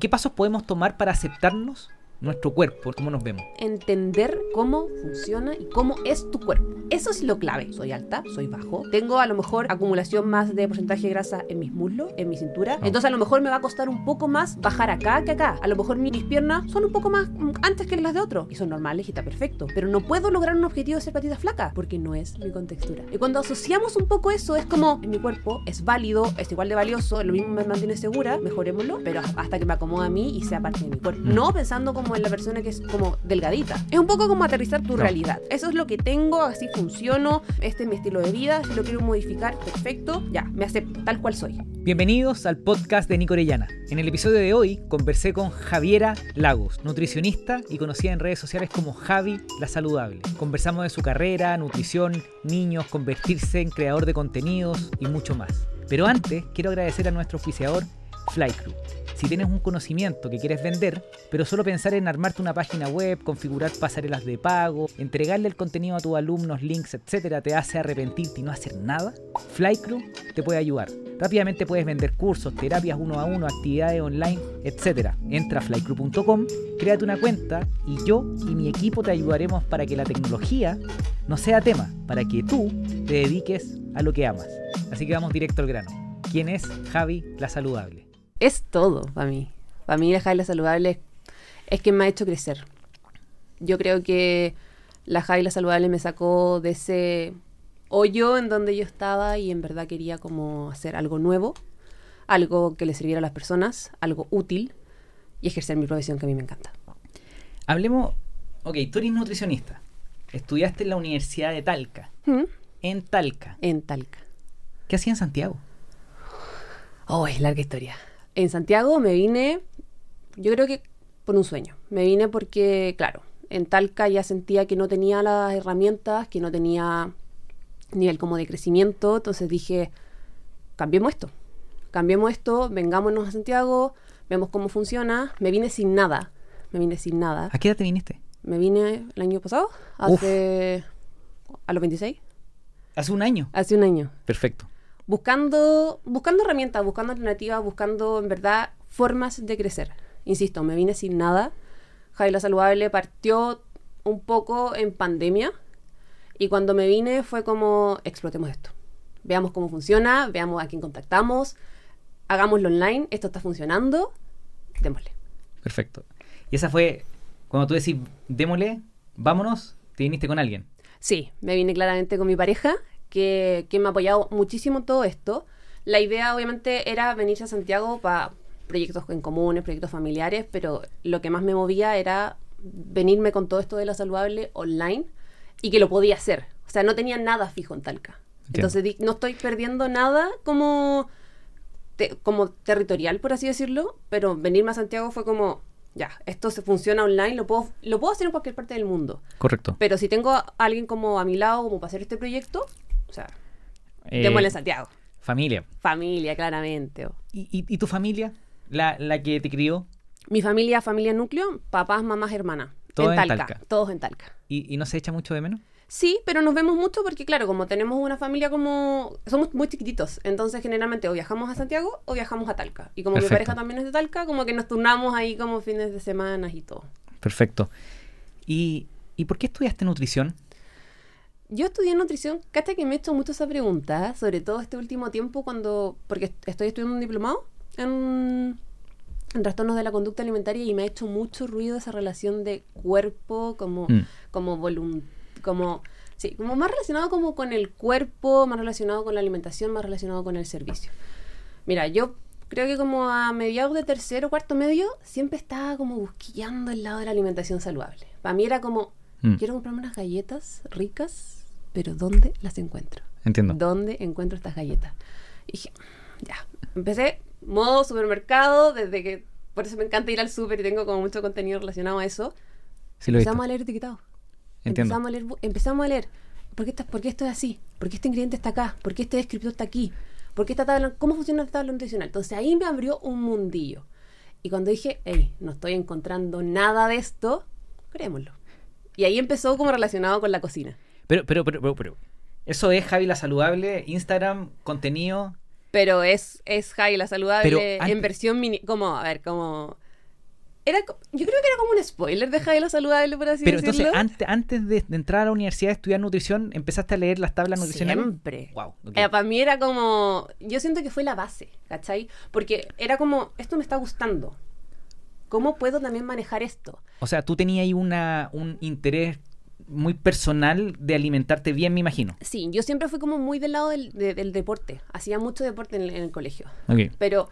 ¿Qué pasos podemos tomar para aceptarnos nuestro cuerpo, cómo nos vemos. Entender cómo funciona y cómo es tu cuerpo. Eso es lo clave. Soy alta, soy bajo. Tengo a lo mejor acumulación más de porcentaje de grasa en mis muslos, en mi cintura. Oh. Entonces a lo mejor me va a costar un poco más bajar acá que acá. A lo mejor mis piernas son un poco más mm, antes que las de otro. Y son normales y está perfecto. Pero no puedo lograr un objetivo de ser patita flaca porque no es mi contextura. Y cuando asociamos un poco eso es como en mi cuerpo es válido, es igual de valioso, lo mismo me mantiene segura, mejorémoslo, pero hasta que me acomode a mí y sea parte de mi cuerpo. Mm. No pensando como en la persona que es como delgadita. Es un poco como aterrizar tu No. realidad. Eso es lo que tengo, así funciono, este es mi estilo de vida, si lo quiero modificar, perfecto, ya, me acepto tal cual soy. Bienvenidos al podcast de Nico Orellana. En el episodio de hoy conversé con Javiera Lagos, nutricionista y conocida en redes sociales como Javi la Saludable. Conversamos de su carrera, nutrición, niños, convertirse en creador de contenidos y mucho más. Pero antes quiero agradecer a nuestro oficiador Flycrew. Si tienes un conocimiento que quieres vender, pero solo pensar en armarte una página web, configurar pasarelas de pago, entregarle el contenido a tus alumnos, links, etcétera, te hace arrepentirte y no hacer nada, Flycrew te puede ayudar. Rápidamente puedes vender cursos, terapias uno a uno, actividades online, etcétera. Entra a flycrew.com, créate una cuenta y yo y mi equipo te ayudaremos para que la tecnología no sea tema, para que tú te dediques a lo que amas. Así que vamos directo al grano. ¿Quién es Javi la Saludable? Es todo para mí. Para mí la Jaila saludable es, es que me ha hecho crecer. Yo creo que la Jaila saludable me sacó de ese hoyo en donde yo estaba y en verdad quería como hacer algo nuevo, algo que le sirviera a las personas, algo útil y ejercer mi profesión que a mí me encanta. Hablemos, ok, tú eres nutricionista, estudiaste en la Universidad de Talca, ¿Mm? en Talca. En Talca. ¿Qué hacía en Santiago? Oh, es larga historia. En Santiago me vine, yo creo que por un sueño. Me vine porque, claro, en Talca ya sentía que no tenía las herramientas, que no tenía nivel como de crecimiento, entonces dije, cambiemos esto. Cambiemos esto, vengámonos a Santiago, vemos cómo funciona. Me vine sin nada, me vine sin nada. ¿A qué edad te viniste? Me vine el año pasado, hace... a los 26, Hace un año. hace un año. Perfecto. Buscando, buscando herramientas, buscando alternativas, buscando en verdad formas de crecer. Insisto, me vine sin nada. Jaila Saludable partió un poco en pandemia y cuando me vine fue como explotemos esto. Veamos cómo funciona, veamos a quién contactamos, hagámoslo online, esto está funcionando, démosle. Perfecto. Y esa fue, cuando tú decís, démosle, vámonos, te viniste con alguien. Sí, me vine claramente con mi pareja, que, que me ha apoyado muchísimo en todo esto. La idea, obviamente, era venirse a Santiago para proyectos en comunes, proyectos familiares, pero lo que más me movía era venirme con todo esto de la saludable online y que lo podía hacer. O sea, no tenía nada fijo en Talca. Entiendo. Entonces no estoy perdiendo nada como, te- como territorial, por así decirlo, pero venirme a Santiago fue como, ya, esto se funciona online, lo puedo, lo puedo hacer en cualquier parte del mundo. Correcto. Pero si tengo a alguien como a mi lado como para hacer este proyecto, o sea, Eh, démosle en Santiago. Familia. Familia, claramente. ¿Y, y- y tu familia? La, la que te crió. Mi familia, familia núcleo, papás, mamás, hermanas. Todo en en Talca, Talca. Todos en Talca. ¿Y, y no se echa mucho de menos? Sí, pero nos vemos mucho porque, claro, como tenemos una familia como... Somos muy chiquititos, entonces generalmente o viajamos a Santiago o viajamos a Talca. Y como Perfecto. mi pareja también es de Talca, como que nos turnamos ahí como fines de semana y todo. Perfecto. ¿Y, ¿y por qué estudiaste nutrición? Yo estudié nutrición, cacha que me he hecho mucho esa pregunta, sobre todo este último tiempo cuando, porque est- estoy estudiando un diplomado en, en trastornos de la conducta alimentaria y me ha hecho mucho ruido esa relación de cuerpo como, Mm. como volun- como, sí, como más relacionado como con el cuerpo, más relacionado con la alimentación, más relacionado con el servicio. Mira, yo creo que como a mediados de tercero, cuarto medio, siempre estaba como busquillando el lado de la alimentación saludable. Para mí era como, Mm. quiero comprarme unas galletas ricas, pero ¿dónde las encuentro? Entiendo. ¿Dónde encuentro estas galletas? Y dije, ya, empecé modo supermercado, desde que, por eso me encanta ir al súper y tengo como mucho contenido relacionado a eso. Sí lo empezamos a leer etiquetado. Entiendo. Empezamos a leer, empezamos a leer. ¿Por qué, esta- ¿Por qué esto es así? ¿Por qué este ingrediente está acá? ¿Por qué este descriptor está aquí? ¿Por qué esta tabla? ¿Cómo funciona esta tabla nutricional? Entonces ahí me abrió un mundillo. Y cuando dije, hey, no estoy encontrando nada de esto, creémoslo. Y ahí empezó como relacionado con la cocina. Pero, pero, pero, pero, pero, Eso es Javi la Saludable, Instagram, contenido. Pero es, es Jai la saludable Pero en antes- versión mini. Como, a ver, como. Era, yo creo que era como un spoiler de Javi lo saludable, por así Pero decirlo. entonces, antes, antes de, de entrar a la universidad a estudiar nutrición, ¿empezaste a leer las tablas nutricionales? Siempre. Wow. ok. Eh, para mí era como. Yo siento que fue la base, ¿cachai? Porque era como, esto me está gustando. ¿Cómo puedo también manejar esto? O sea, tú tenías ahí una, un interés muy personal de alimentarte bien, me imagino. Sí, yo siempre fui como muy del lado del, de- del deporte. Hacía mucho deporte en, el- en el colegio. Ok. Pero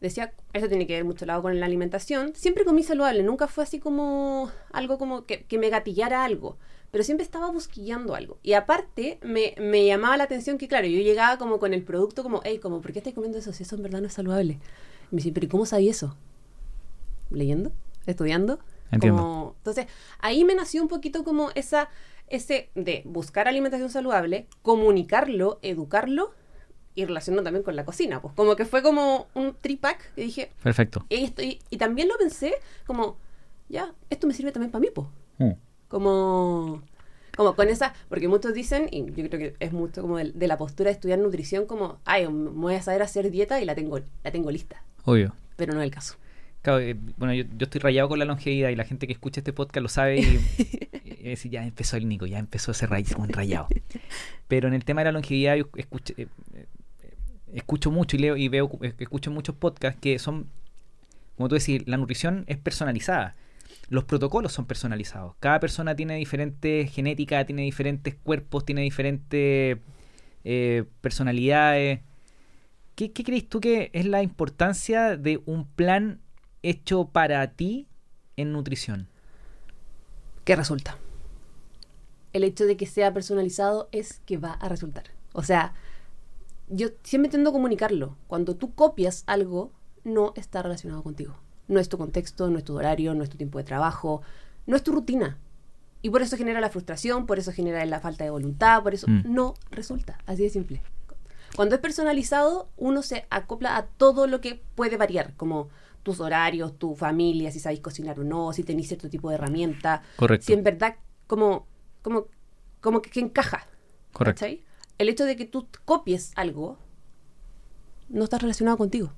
decía, eso tiene que ver mucho lado con la alimentación. Siempre comí saludable, nunca fue así como algo como que, que me gatillara algo. Pero siempre estaba busquillando algo. Y aparte, me, me llamaba la atención que, claro, yo llegaba como con el producto como, hey, como, ¿por qué estás comiendo eso si eso en verdad no es saludable? Y me dice, ¿pero ¿y cómo sabía eso? ¿Leyendo? ¿Estudiando? Entiendo. Como- entonces, ahí me nació un poquito como esa, ese de buscar alimentación saludable, comunicarlo, educarlo y relacionarlo también con la cocina. Pues como que fue como un tripack que dije, Perfecto. y, esto- y- y también lo pensé como, ya, esto me sirve también para mí, pues. Mm. Como, como con esa, porque muchos dicen, y yo creo que es mucho como de, de la postura de estudiar nutrición, como, ay, me voy a saber hacer dieta y la tengo, la tengo lista. Obvio. Pero no es el caso. Claro, eh, bueno, yo, yo estoy rayado con la longevidad y la gente que escucha este podcast lo sabe y, y ya empezó el Nico, ya empezó ese ray, un rayado. Pero en el tema de la longevidad yo escucho, eh, eh, escucho mucho y leo y veo, escucho muchos podcasts que son, como tú decís, la nutrición es personalizada. Los protocolos son personalizados. Cada persona tiene diferente genética, tiene diferentes cuerpos, tiene diferentes eh, personalidades. ¿Qué, ¿Qué crees tú que es la importancia de un plan hecho para ti en nutrición? ¿Qué resulta? El hecho de que sea personalizado es que va a resultar. O sea, yo siempre intento comunicarlo. Cuando tú copias algo, no está relacionado contigo. No es tu contexto, no es tu horario, no es tu tiempo de trabajo, no es tu rutina. Y por eso genera la frustración, por eso genera la falta de voluntad, por eso Mm. no resulta. Así de simple. Cuando es personalizado, uno se acopla a todo lo que puede variar, como tus horarios, tu familia, si sabéis cocinar o no, si tenéis cierto tipo de herramienta, Correcto. si en verdad como, como, como que, que encaja. Correcto. ¿cachai? El hecho de que tú copies algo no está relacionado contigo.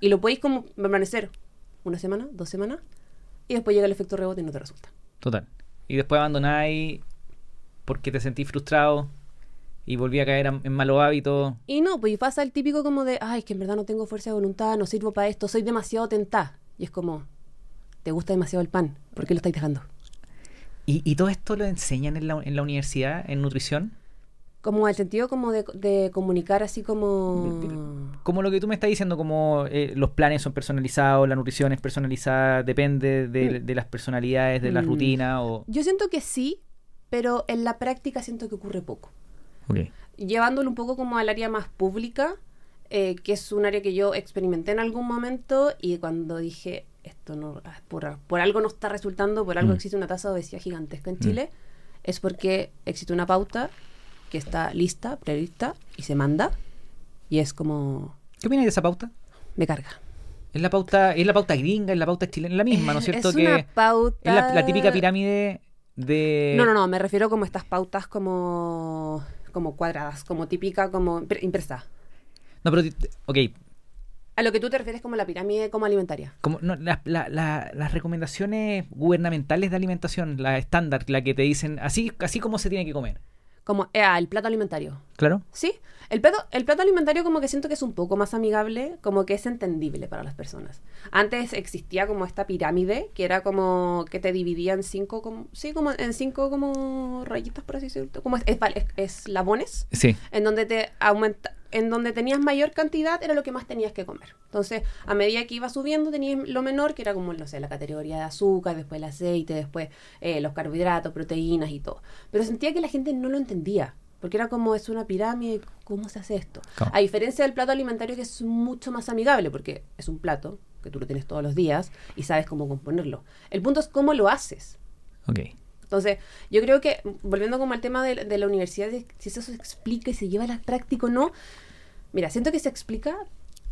Y lo podéis como permanecer una semana, dos semanas, y después llega el efecto rebote y no te resulta. Total. Y después abandonáis porque te sentís frustrado y volví a caer en en malos hábitos. Y no, pues y pasa el típico como de, ay, es que en verdad no tengo fuerza de voluntad, no sirvo para esto, soy demasiado tentada. Y es como, te gusta demasiado el pan, ¿por qué lo estáis dejando? ¿Y, y todo esto lo enseñan en la, en la universidad, en nutrición? Como el sentido como de, de comunicar así como... Como lo que tú me estás diciendo, como eh, los planes son personalizados, la nutrición es personalizada, depende de, de las personalidades, de las Mm. rutinas o... Yo siento que sí, pero en la práctica siento que ocurre poco. Llevándolo un poco como al área más pública, eh, que es un área que yo experimenté en algún momento y cuando dije, esto no, ah, por, por algo no está resultando, por algo Mm. existe una tasa de obesidad gigantesca en Mm. Chile, es porque existe una pauta que está lista, prevista y se manda y es como, ¿Qué opinas de esa pauta? me carga. Es la pauta, es la pauta gringa, es la pauta chilena, es la misma, ¿no es cierto? Es que una pauta... es la, la típica pirámide de... No, no, no, me refiero como estas pautas como, como cuadradas, como típica, como impre- impresa. No, pero, ok, A lo que tú te refieres como la pirámide como alimentaria. como, no, la- la- la- las recomendaciones gubernamentales de alimentación, la estándar, la que te dicen así, así como se tiene que comer. Como, eh, ah, el plato alimentario. ¿Claro? Sí, el plato, el plato alimentario como que siento que es un poco más amigable, como que es entendible para las personas. Antes existía como esta pirámide, que era como que te dividía en cinco, como, sí, como en cinco como rayitas, por así decirlo, como es, es- es- eslabones, Sí. en donde te aumenta, en donde tenías mayor cantidad era lo que más tenías que comer. Entonces, a medida que iba subiendo, tenías lo menor, que era como, no sé, la categoría de azúcar, después el aceite, después eh, los carbohidratos, proteínas y todo. Pero sentía que la gente no lo entendía. Porque era como, es una pirámide, ¿cómo se hace esto? A diferencia del plato alimentario que es mucho más amigable, porque es un plato que tú lo tienes todos los días y sabes cómo componerlo. El punto es cómo lo haces. Ok. Entonces, yo creo que, volviendo como al tema de, de la universidad, si eso se explica y se lleva a la práctica o no, mira, siento que se explica,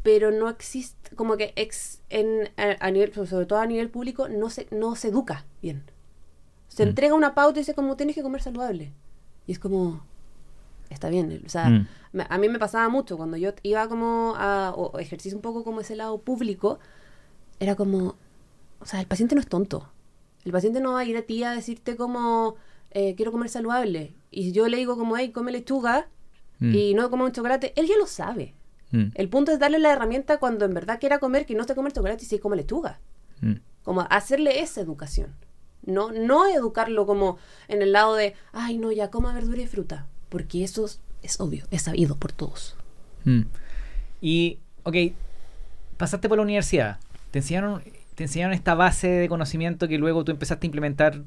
pero no existe, como que ex, en, a, a nivel, sobre todo a nivel público, no se, no se educa bien. Se Mm. entrega una pauta y dice como tienes que comer saludable. Y es como, está bien, o sea, Mm. a mí me pasaba mucho cuando yo iba como a, o ejercicio un poco como ese lado público, era como, o sea, el paciente no es tonto. El paciente no va a ir a ti a decirte como, eh, quiero comer saludable. Y yo le digo como, hey, come lechuga Mm. y no como un chocolate. Él ya lo sabe. Mm, El punto es darle la herramienta cuando en verdad quiera comer, que no se come el chocolate y sí come lechuga. mm. Como hacerle esa educación. No, no educarlo como en el lado de, ay, no, ya coma verdura y fruta. Porque eso es, es obvio, es sabido por todos. Y, ok, pasaste por la universidad, te enseñaron, te enseñaron esta base de conocimiento que luego tú empezaste a implementar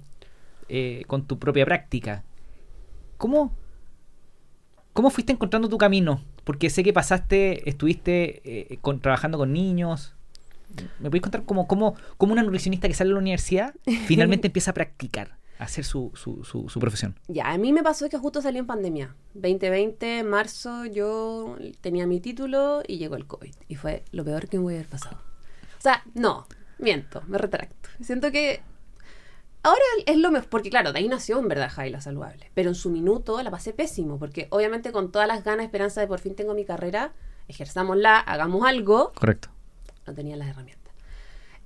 eh, con tu propia práctica. ¿Cómo, ¿Cómo fuiste encontrando tu camino? Porque sé que pasaste, estuviste eh, con- trabajando con niños. ¿Me podéis contar cómo, cómo, cómo una nutricionista que sale de la universidad finalmente empieza a practicar, a hacer su, su, su, su profesión? Ya, a mí me pasó que justo salí en pandemia. 2020, marzo, yo tenía mi título y llegó el COVID. Y fue lo peor que me voy a haber pasado. O sea, no, miento, me retracto. Siento que ahora es lo mejor, porque claro, de ahí nació en verdad Jaila Saludable. Pero en su minuto la pasé pésimo, porque obviamente con todas las ganas, esperanza de por fin tengo mi carrera, ejerzámosla, hagamos algo, Correcto. no tenía las herramientas.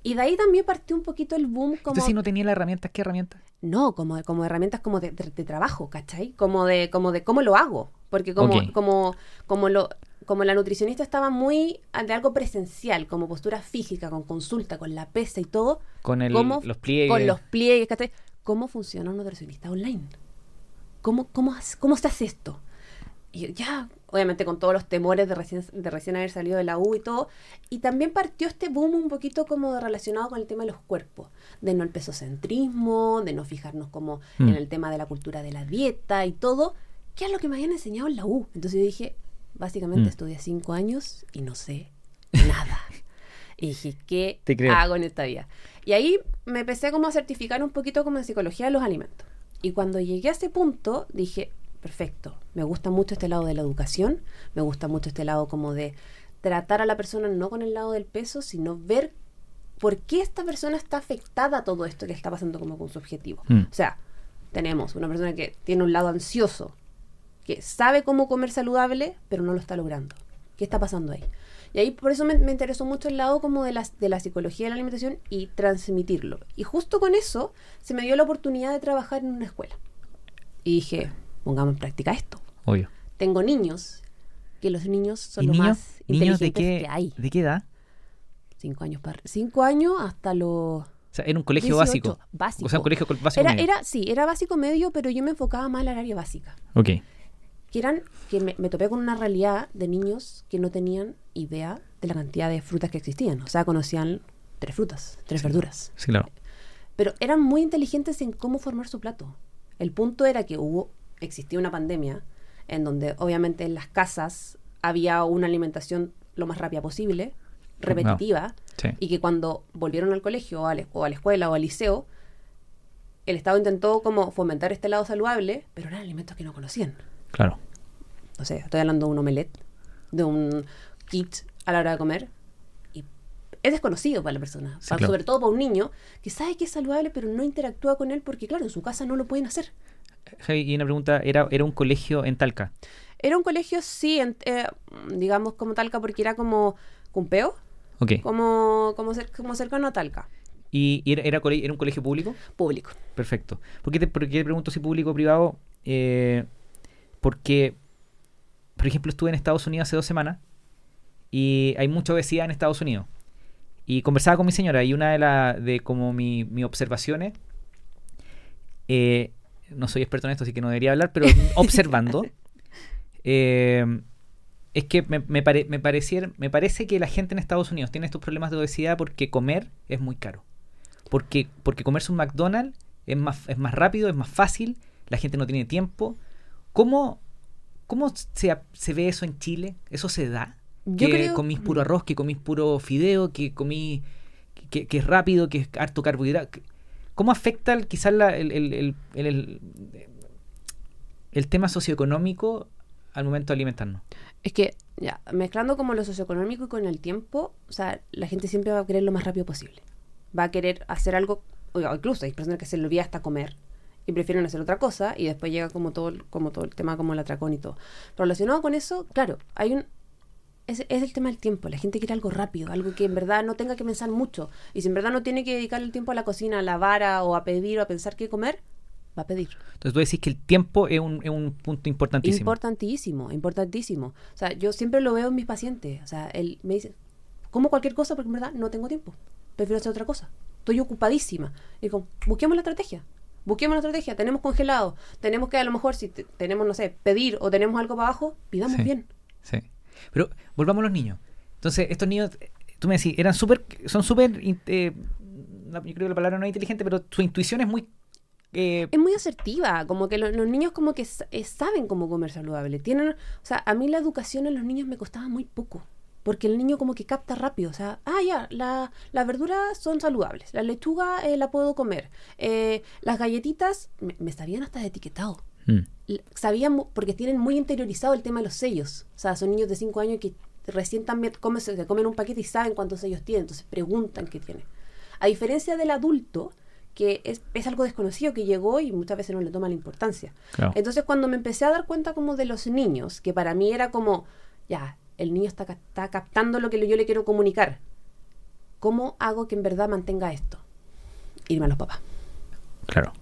Y de ahí también partió un poquito el boom como... Entonces, si no tenía las herramientas, ¿qué herramientas? No, como, como herramientas como de, de- de trabajo, ¿cachai? Como de, como de cómo lo hago. Porque como, como, como lo, como la nutricionista estaba muy de algo presencial, como postura física, con consulta, con la pesa y todo, Con el, ¿Cómo? los pliegues. con los pliegues. ¿Cómo funciona un nutricionista online? ¿Cómo, cómo, cómo se hace esto? Y yo, ya, obviamente con todos los temores de recién, de recién haber salido de la U y todo. Y también partió este boom un poquito como relacionado con el tema de los cuerpos, de no el pesocentrismo, de no fijarnos como Mm. en el tema de la cultura de la dieta y todo, que es lo que me habían enseñado en la U. Entonces yo dije, básicamente Mm. estudié cinco años y no sé nada. y dije, ¿qué Te hago en esta vida? Y ahí me empecé como a certificar un poquito como en psicología de los alimentos. Y cuando llegué a ese punto, dije, perfecto, me gusta mucho este lado de la educación, me gusta mucho este lado como de tratar a la persona no con el lado del peso, sino ver por qué esta persona está afectada a todo esto que está pasando como con su objetivo. Mm. O sea, tenemos una persona que tiene un lado ansioso, que sabe cómo comer saludable, pero no lo está logrando. ¿Qué está pasando ahí? Y ahí por eso me, me interesó mucho el lado como de la, de la psicología de la alimentación y transmitirlo. Y justo con eso se me dio la oportunidad de trabajar en una escuela. Y dije, pongamos en práctica esto. Obvio. Tengo niños, que los niños son ¿Y lo niños, más niños de inteligentes qué, que hay. de qué edad? Cinco años, para, cinco años hasta los... O sea, era un colegio 18, básico. básico. O sea, un colegio col- básico. Era, medio. era, sí, era básico medio, pero yo me enfocaba más al área básica. Ok. Que eran que me, me topé con una realidad de niños que no tenían idea de la cantidad de frutas que existían. O sea, conocían tres frutas, tres verduras. Sí, claro. Pero eran muy inteligentes en cómo formar su plato. El punto era que hubo, existía una pandemia en donde obviamente en las casas había una alimentación lo más rápida posible, repetitiva, Sí. y que cuando volvieron al colegio o a, la, o a la escuela o al liceo, el Estado intentó como fomentar este lado saludable, pero eran alimentos que no conocían Claro. no sé, estoy hablando de un omelette, de un kit a la hora de comer, y es desconocido para la persona, Sí, para- claro. sobre todo para un niño que sabe que es saludable, pero no interactúa con él porque, claro, en su casa no lo pueden hacer. Javi, y una pregunta, ¿era, era un colegio en Talca? Era un colegio, sí, en- eh, digamos como Talca, porque era como Cumpeo, Ok. como, como, cer- como cercano a Talca, ¿Y era, era un colegio público? público. Perfecto. ¿Por qué te, por qué te pregunto si público o privado? Eh, porque, por ejemplo, estuve en Estados Unidos hace dos semanas y hay mucha obesidad en Estados Unidos. Y conversaba con mi señora y una de, la, de como mi, mis observaciones, eh, no soy experto en esto, así que no debería hablar, pero observando, eh, es que me, me, pare- me, pareciera- me parece que la gente en Estados Unidos tiene estos problemas de obesidad porque comer es muy caro. Porque, porque comerse un McDonald's es más, es más rápido, es más fácil, la gente no tiene tiempo. ¿Cómo, cómo se, se ve eso en Chile? ¿Eso se da? Yo que creo- comís puro arroz, que comís puro fideo, que comí que, que es rápido, que es harto carbohidrato. ¿Cómo afecta quizás el, el- el- el- tema socioeconómico al momento de alimentarnos? Es que, ya, mezclando como lo socioeconómico y con el tiempo, o sea, la gente siempre va a querer lo más rápido posible. Va a querer hacer algo, o incluso hay personas que se le olvida hasta comer y prefieren hacer otra cosa y después llega como todo, como todo el tema como el atracón y todo. Relacionado con eso, claro, hay un es, es el tema del tiempo. La gente quiere algo rápido, algo que en verdad no tenga que pensar mucho. Y si en verdad no tiene que dedicar el tiempo a la cocina, a lavar a- o a pedir o a pensar qué comer, va a pedir. Entonces tú decís que el tiempo es un, es un punto importantísimo. Importantísimo, importantísimo. O sea, yo siempre lo veo en mis pacientes. O sea, él me dice, como cualquier cosa porque en verdad no tengo tiempo. Prefiero hacer otra cosa. Estoy ocupadísima. Y digo, busquemos la estrategia. Busquemos la estrategia. Tenemos congelado. Tenemos que a lo mejor si te- tenemos, no sé, pedir o tenemos algo para abajo, pidamos Sí. bien. Sí. Pero volvamos a los niños. Entonces, estos niños, eh, tú me decís, eran súper, son súper, eh, yo creo que la palabra no es inteligente, pero su intuición es muy... eh, Es muy asertiva, como que lo- los niños como que eh, saben cómo comer saludable. Tienen, o sea, a mí la educación en los niños me costaba muy poco, porque el niño como que capta rápido, o sea, ah, ya, la- las verduras son saludables, la lechuga eh, la puedo comer, eh, las galletitas me, me sabían hasta etiquetado. mm, Sabían, porque tienen muy interiorizado el tema de los sellos, o sea, son niños de 5 años que recién también comen, se comen un paquete y saben cuántos sellos tienen, entonces preguntan qué tiene. A diferencia del adulto, que es, es algo desconocido que llegó y muchas veces no le toma la importancia. claro. Entonces cuando me empecé a dar cuenta como de los niños, que para mí era como, ya, el niño está, ca- está captando lo que yo le quiero comunicar, ¿cómo hago que en verdad mantenga esto? Irme a los papás. Claro.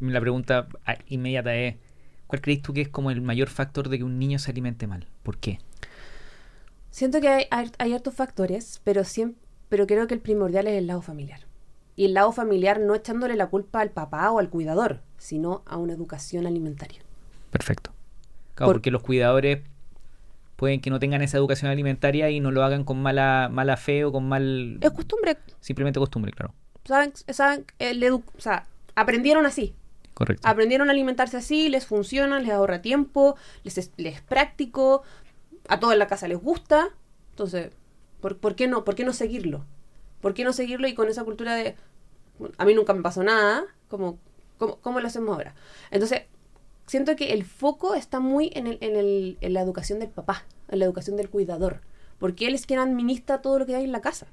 La pregunta ah, inmediata es, ¿cuál crees tú que es como el mayor factor de que un niño se alimente mal? ¿Por qué? Siento que hay, hay, hay hartos factores, pero, siem- pero creo que el primordial es el lado familiar. Y el lado familiar no echándole la culpa al papá o al cuidador, sino a una educación alimentaria. Perfecto. Claro, Por- porque los cuidadores pueden que no tengan esa educación alimentaria y no lo hagan con mala, mala fe o con mal... Es costumbre, Simplemente costumbre, claro. saben, saben el edu- o sea, aprendieron así, Correcto. aprendieron a alimentarse así, les funciona, les ahorra tiempo, les es, les es práctico, a toda la casa les gusta, entonces, ¿por, por qué no, ¿por qué no seguirlo? ¿Por qué no seguirlo y con esa cultura de, a mí nunca me pasó nada, como, ¿cómo, cómo lo hacemos ahora? Entonces, siento que el foco está muy en, el, en, el, en la educación del papá, en la educación del cuidador, porque él es quien administra todo lo que hay en la casa.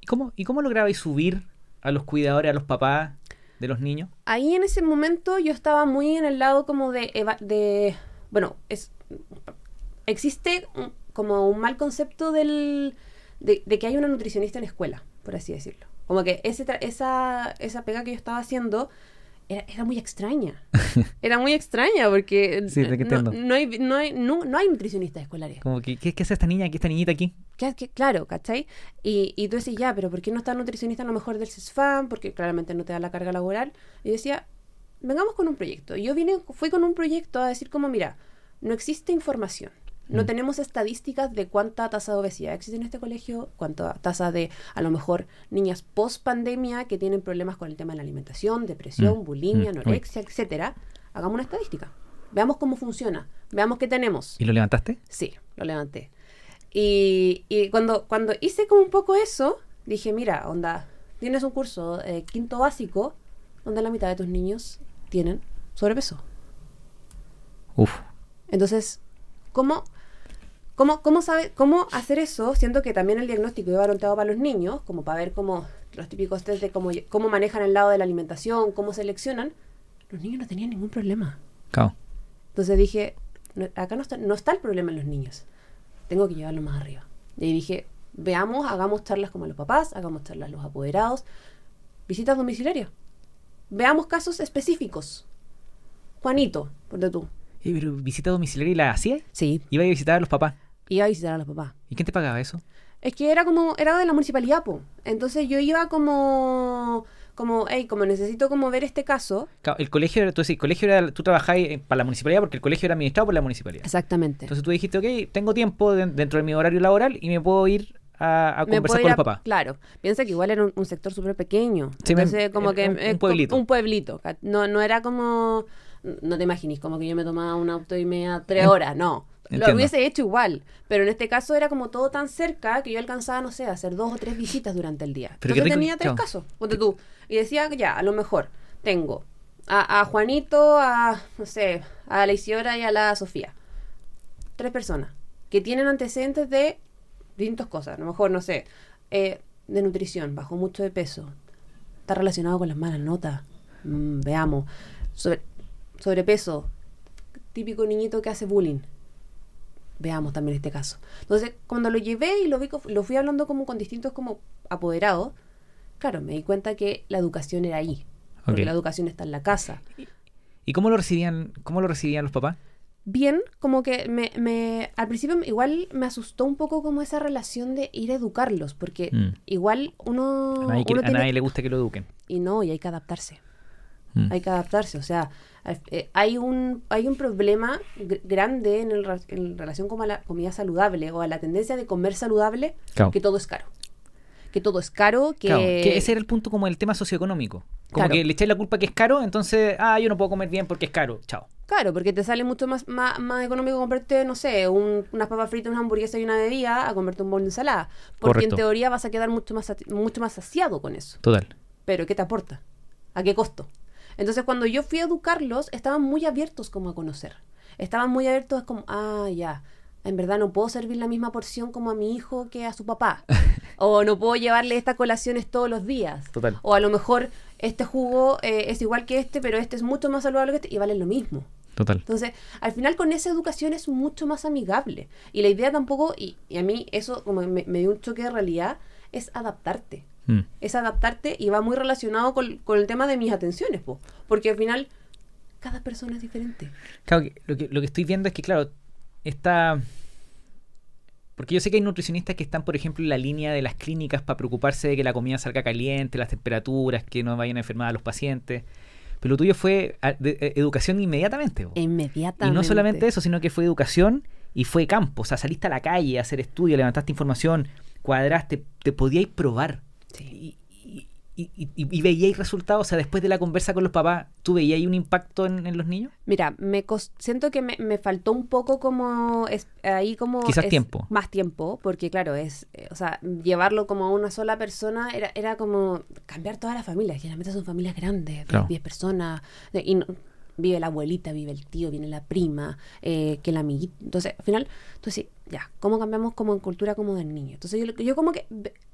¿Y cómo, ¿Y cómo lograbais subir a los cuidadores, a los papás de los niños? ahí en ese momento yo estaba muy en el lado como de, eva- de bueno, es existe un- como un mal concepto del, de, de que hay una nutricionista en escuela, por así decirlo. Como que ese esa, esa pega que yo estaba haciendo era, era muy extraña. Era muy extraña porque Sí, no, no hay, no, hay, no, no hay nutricionistas escolares. Como que, ¿qué, qué hace esta niña aquí, esta niñita aquí? Que- que- claro, ¿cachai? Y, y tú decís, ya, pero ¿por qué no está nutricionista a lo mejor del CESFAM? Porque claramente no te da la carga laboral. Y decía, vengamos con un proyecto. Y yo vine, fui con un proyecto a decir como, mira, no existe información. No Mm. tenemos estadísticas de cuánta tasa de obesidad existe en este colegio, cuánta tasa de, a lo mejor, niñas post pandemia que tienen problemas con el tema de la alimentación, depresión, Mm, bulimia, mm, anorexia, etcétera. Hagamos una estadística. Veamos cómo funciona. Veamos qué tenemos. ¿Y lo levantaste? Sí, lo levanté. Y, y cuando, cuando hice como un poco eso, dije, mira, onda, tienes un curso eh, quinto básico donde la mitad de tus niños tienen sobrepeso. Uf. Entonces, ¿cómo, cómo, cómo, sabe, cómo hacer eso? Siento que también el diagnóstico iba orientado para los niños, como para ver cómo los típicos test de cómo, cómo manejan el lado de la alimentación, cómo seleccionan. Los niños no tenían ningún problema. Cao. Entonces dije, no- acá no está, no está el problema en los niños. Tengo que llevarlo más arriba. Y ahí dije, veamos, hagamos charlas como a los papás, hagamos charlas a los apoderados, visitas domiciliarias. Veamos casos específicos. Juanito, ponte tú. Eh, pero visita domiciliaria y la hacía? Sí, Iba a visitar a los papás. Iba a visitar a los papás. ¿Y quién te pagaba eso? Es que era como, era de la municipalidad, po. Entonces yo iba como, como, hey, como necesito como ver este caso. Claro, el colegio, era- tú, decís, el colegio era, tú trabajabas para la municipalidad porque el colegio era administrado por la municipalidad. Exactamente. Entonces tú dijiste, ok, tengo tiempo de- dentro de mi horario laboral y me puedo ir a, a Me conversar con ir los a- papás. Claro, piensa que igual era un, un sector súper pequeño. Sí, me- Entonces, como era que. un- eh, un pueblito. Un pueblito. No, no era como. No te imagines, como que yo me tomaba un auto y me a tres horas. No. Lo hubiese hecho igual. Pero en este caso era como todo tan cerca que yo alcanzaba, no sé, a hacer dos o tres visitas durante el día. Pero Entonces tenía tres casos. Ponte tú. Y decía, ya, a lo mejor tengo a, a Juanito, a, no sé, a la Isidora y a la Sofía. Tres personas que tienen antecedentes de distintas cosas. A lo mejor, no sé, eh, de nutrición, bajó mucho de peso. Está relacionado con las malas notas. Mm, veamos. Sobre, sobrepeso. Típico niñito que hace bullying. Veamos también este caso. Entonces, cuando lo llevé y lo, vi, lo fui hablando como con distintos como apoderados, claro, me di cuenta que la educación era ahí. Porque la educación está en la casa. ¿Y cómo lo recibían, cómo lo recibían los papás? Bien, como que me, me al principio igual me asustó un poco como esa relación de ir a educarlos, porque Mm. igual uno, A nadie, que- uno a tiene- nadie le gusta que lo eduquen. y no, y hay que adaptarse. Mm. Hay que adaptarse, o sea, eh, hay un hay un problema gr- grande en, el en relación a la comida saludable o a la tendencia de comer saludable, Claro. que todo es caro. Que todo es caro, que, Claro, que ese era el punto como el tema socioeconómico. Como Claro. que le echáis la culpa que es caro, entonces, ah, yo no puedo comer bien porque es caro. Chao. Claro, porque te sale mucho más, más, más económico comprarte, no sé, un- unas papas fritas, una hamburguesa y una bebida a comerte un bol de ensalada. Porque Correcto. en teoría vas a quedar mucho más, mucho más saciado con eso. Total. Pero ¿qué te aporta? ¿A qué costo? Entonces cuando yo fui a educarlos, estaban muy abiertos como a conocer. Estaban muy abiertos como, ah, ya, en verdad no puedo servir la misma porción como a mi hijo que a su papá. o no puedo llevarle estas colaciones todos los días. Total. O a lo mejor este jugo eh, es igual que este, pero este es mucho más saludable que este y vale lo mismo. Total. Entonces, al final con esa educación es mucho más amigable. Y la idea tampoco, y, y a mí eso como me, me dio un choque de realidad, es adaptarte. Mm. Es adaptarte y va muy relacionado con, con el tema de mis atenciones, po. porque al final cada persona es diferente. Claro, que lo, que lo que estoy viendo es que, claro, está... Porque yo sé que hay nutricionistas que están, por ejemplo, en la línea de las clínicas para preocuparse de que la comida salga caliente, las temperaturas, que no vayan a enfermar a los pacientes. Pero lo tuyo fue eh, educación inmediatamente. po. Inmediatamente. Y no solamente eso, sino que fue educación y fue campo. O sea, saliste a la calle a hacer estudios, levantaste información, cuadraste, te podíais probar. Sí. Y, y, y, y- y veíais resultados. O sea, después de la conversa con los papás, ¿tú veíais un impacto en, en los niños? Mira, me siento que me, me faltó un poco como es, ahí como Quizás es- tiempo. más tiempo, porque claro, es, eh, o sea, llevarlo como a una sola persona era, era como cambiar toda la familia, generalmente son familias grandes, de Claro. 10 personas, y no- vive la abuelita, vive el tío, viene la prima, eh, que el amiguito, entonces al final, entonces ya, ¿cómo cambiamos como en cultura como del niño? Entonces yo, yo como que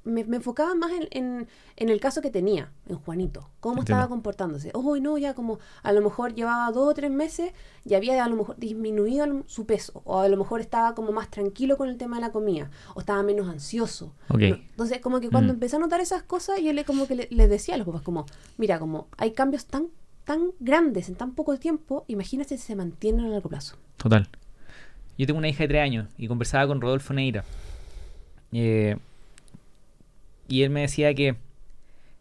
me, me enfocaba más en, en, en el caso que tenía, en Juanito, cómo Entiendo. estaba comportándose. Oh, no, ya como a lo mejor llevaba dos o tres meses y había a lo mejor disminuido su peso, o a lo mejor estaba como más tranquilo con el tema de la comida, o estaba menos ansioso. No, Entonces, como que cuando Mm. empecé a notar esas cosas, yo le como que le, le decía a los papás, como, mira, como hay cambios tan tan grandes en tan poco tiempo, imagínate si se mantienen a largo plazo. Total. Yo tengo una hija de tres años y conversaba con Rodolfo Neira. Eh, y él me decía que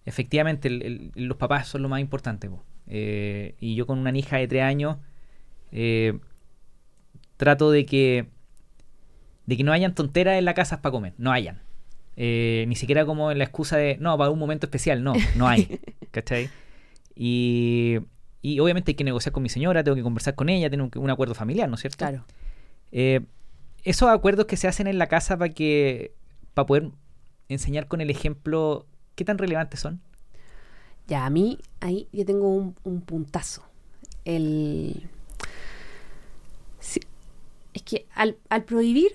efectivamente el- el- los papás son lo más importante. po. Eh, y yo con una hija de tres años eh, trato de que de que no hayan tonteras en la casa para comer. No hayan. Ni siquiera como en la excusa de, no, para un momento especial. No, no hay. ¿Cachai? Y, y obviamente hay que negociar con mi señora, tengo que conversar con ella, tengo un acuerdo familiar, ¿no es cierto? Claro. Eh, esos acuerdos que se hacen en la casa para que para poder enseñar con el ejemplo, ¿qué tan relevantes son? Ya, a mí ahí yo tengo un, un puntazo. El... sí, es que al, al prohibir,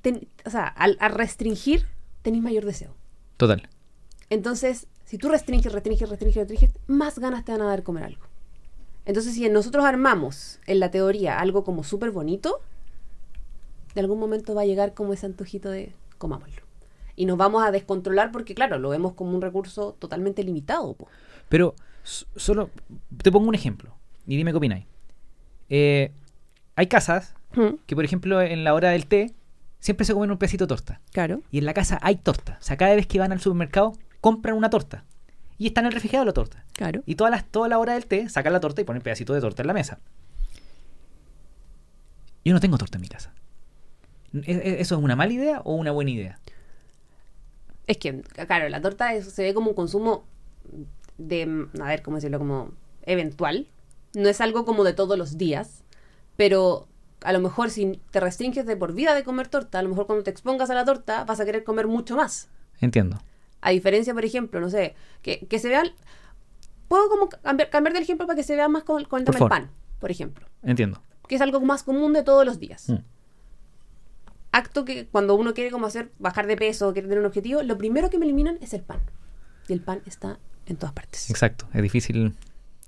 ten- o sea, al, al restringir, tenéis mayor deseo. Total. Entonces, si tú restringes, restringes, restringes, restringes, más ganas te van a dar de comer algo. Entonces, si nosotros armamos en la teoría algo como súper bonito, de algún momento va a llegar como ese antojito de comámoslo. Y nos vamos a descontrolar porque, claro, lo vemos como un recurso totalmente limitado. po. Pero solo te pongo un ejemplo y dime qué opináis. Eh, hay casas Mm, que, por ejemplo, en la hora del té siempre se comen un pedacito de torta. Claro. Y en la casa hay torta. O sea, cada vez que van al supermercado compran una torta. Y está en el refrigerador la torta. Claro. Y todas las, toda la hora del té sacan la torta y ponen pedacito de torta en la mesa. Yo no tengo torta en mi casa. ¿E- e- ¿Eso es una mala idea o una buena idea? Es que, claro, la torta es- se ve como un consumo de, a ver, ¿cómo decirlo? Como eventual. No es algo como de todos los días. Pero a lo mejor si te restringes de por vida de comer torta, a lo mejor cuando te expongas a la torta vas a querer comer mucho más. Entiendo. A diferencia, por ejemplo, no sé, que, que se vean... Puedo como cambiar, cambiar de ejemplo para que se vea más con, con el tema del pan, por ejemplo. Entiendo. Que es algo más común de todos los días. Mm. acto que cuando uno quiere como hacer bajar de peso, quiere tener un objetivo, lo primero que me eliminan es el pan. Y el pan está en todas partes. Exacto. Es difícil.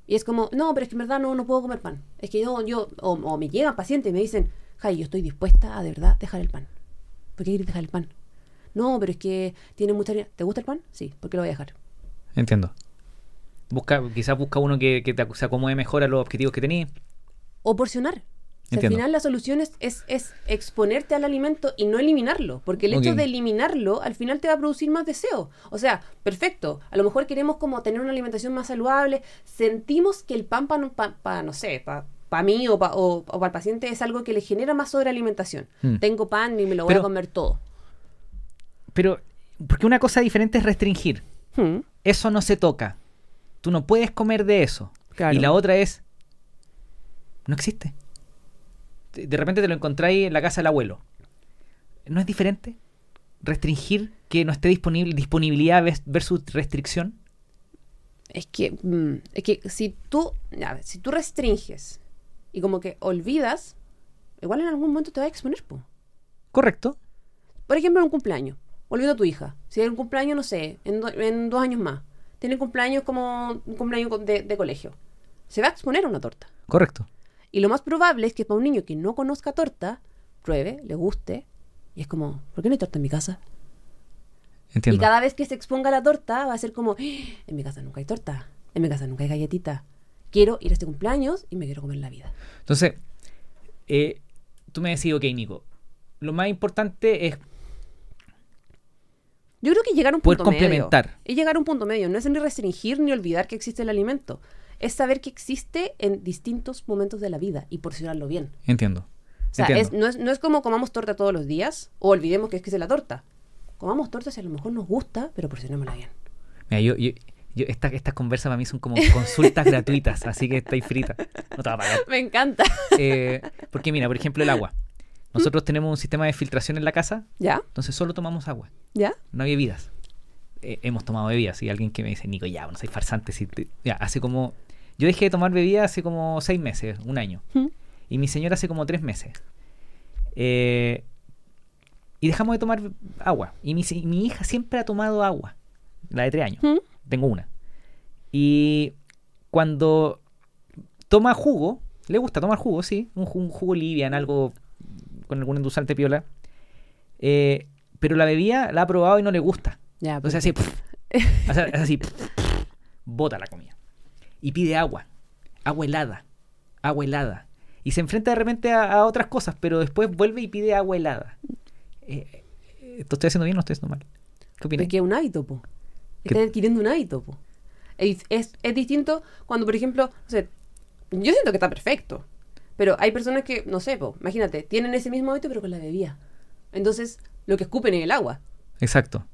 Y es como, no, pero es que en verdad no, no puedo comer pan. Es que yo, yo o, o me llegan pacientes y me dicen, Jai, yo estoy dispuesta a de verdad dejar el pan. ¿Por qué quieres dejar el pan? No, pero es que tiene mucha harina. ¿Te gusta el pan? Sí, ¿por qué lo voy a dejar? Entiendo. Busca, quizás busca uno que, que te, se acomode mejor a los objetivos que tenías. O porcionar. O sea, al final la solución es, es, es exponerte al alimento y no eliminarlo, porque el hecho de eliminarlo al final te va a producir más deseo. O sea, perfecto, a lo mejor queremos como tener una alimentación más saludable, sentimos que el pan para, no sé, para mí o para o, para el paciente es algo que le genera más sobrealimentación. Mm. Tengo pan y me lo voy Pero- a comer todo. Pero, porque una cosa diferente es restringir. Hmm, Eso no se toca. Tú no puedes comer de eso. Claro. Y la otra es, no existe. De repente te lo encontráis en la casa del abuelo. ¿No es diferente? Restringir que no esté disponible, disponibilidad versus restricción. Es que, mm, es que si tú, ver, si tú restringes y como que olvidas, igual en algún momento te vas a exponer, po. Correcto. Por ejemplo, en un cumpleaños. Olvida a tu hija. Si hay un cumpleaños, no sé, en, do- en dos años más. Tiene cumpleaños como un cumpleaños de colegio. Se va a exponer a una torta. Correcto. Y lo más probable es que para un niño que no conozca torta, pruebe, le guste. Y es como, ¿por qué no hay torta en mi casa? Entiendo. Y cada vez que se exponga la torta, va a ser como, "Ah, en mi casa nunca hay torta. En mi casa nunca hay galletita. Quiero ir a este cumpleaños y me quiero comer la vida. Entonces, eh, tú me decís, ok, Nico, lo más importante es Yo creo que llegar a un Poder punto complementar. medio. Es llegar a un punto medio. No es ni restringir ni olvidar que existe el alimento. Es saber que existe en distintos momentos de la vida y porcionarlo bien. Entiendo. O sea, es- no, es, no es como comamos torta todos los días o olvidemos que existe la torta. Comamos torta si a lo mejor nos gusta, pero porcionémosla bien. Mira, yo, yo, yo- esta- estas conversas para mí son como consultas gratuitas, así que estáis fritas. No te va a pagar. Me encanta. Eh, porque mira, por ejemplo, el agua. Nosotros tenemos un sistema de filtración en la casa, ¿Ya? entonces solo tomamos agua, ¿Ya? no hay bebidas. Eh, hemos tomado bebidas y alguien que me dice, Nico, ya, no soy farsante. Si te-". Ya, hace como... Yo dejé de tomar bebidas hace como seis meses, un año. ¿Mm? Y mi señora hace como tres meses. Eh, y dejamos de tomar agua. Y mi, hija siempre ha tomado agua. La de tres años. ¿Mm? Tengo una. Y cuando toma jugo, le gusta tomar jugo, sí. Un, un jugo livian, algo con algún endulzante piola. Eh, pero la bebida la ha probado y no le gusta. Ya, Entonces así, hace, hace así, bota la comida. Y pide agua, agua helada, agua helada. Y se enfrenta de repente a, a otras cosas, pero después vuelve y pide agua helada. Eh, eh, ¿Esto estoy haciendo bien o estoy haciendo mal? ¿Qué opinas? Porque es un hábito, po. ¿Qué- Estás adquiriendo un hábito, po. Es, es, es distinto cuando, por ejemplo, yo siento que está perfecto. Pero hay personas que, no sé, po, imagínate, tienen ese mismo hábito pero con la bebida. Entonces, lo que escupen es el agua. Exacto.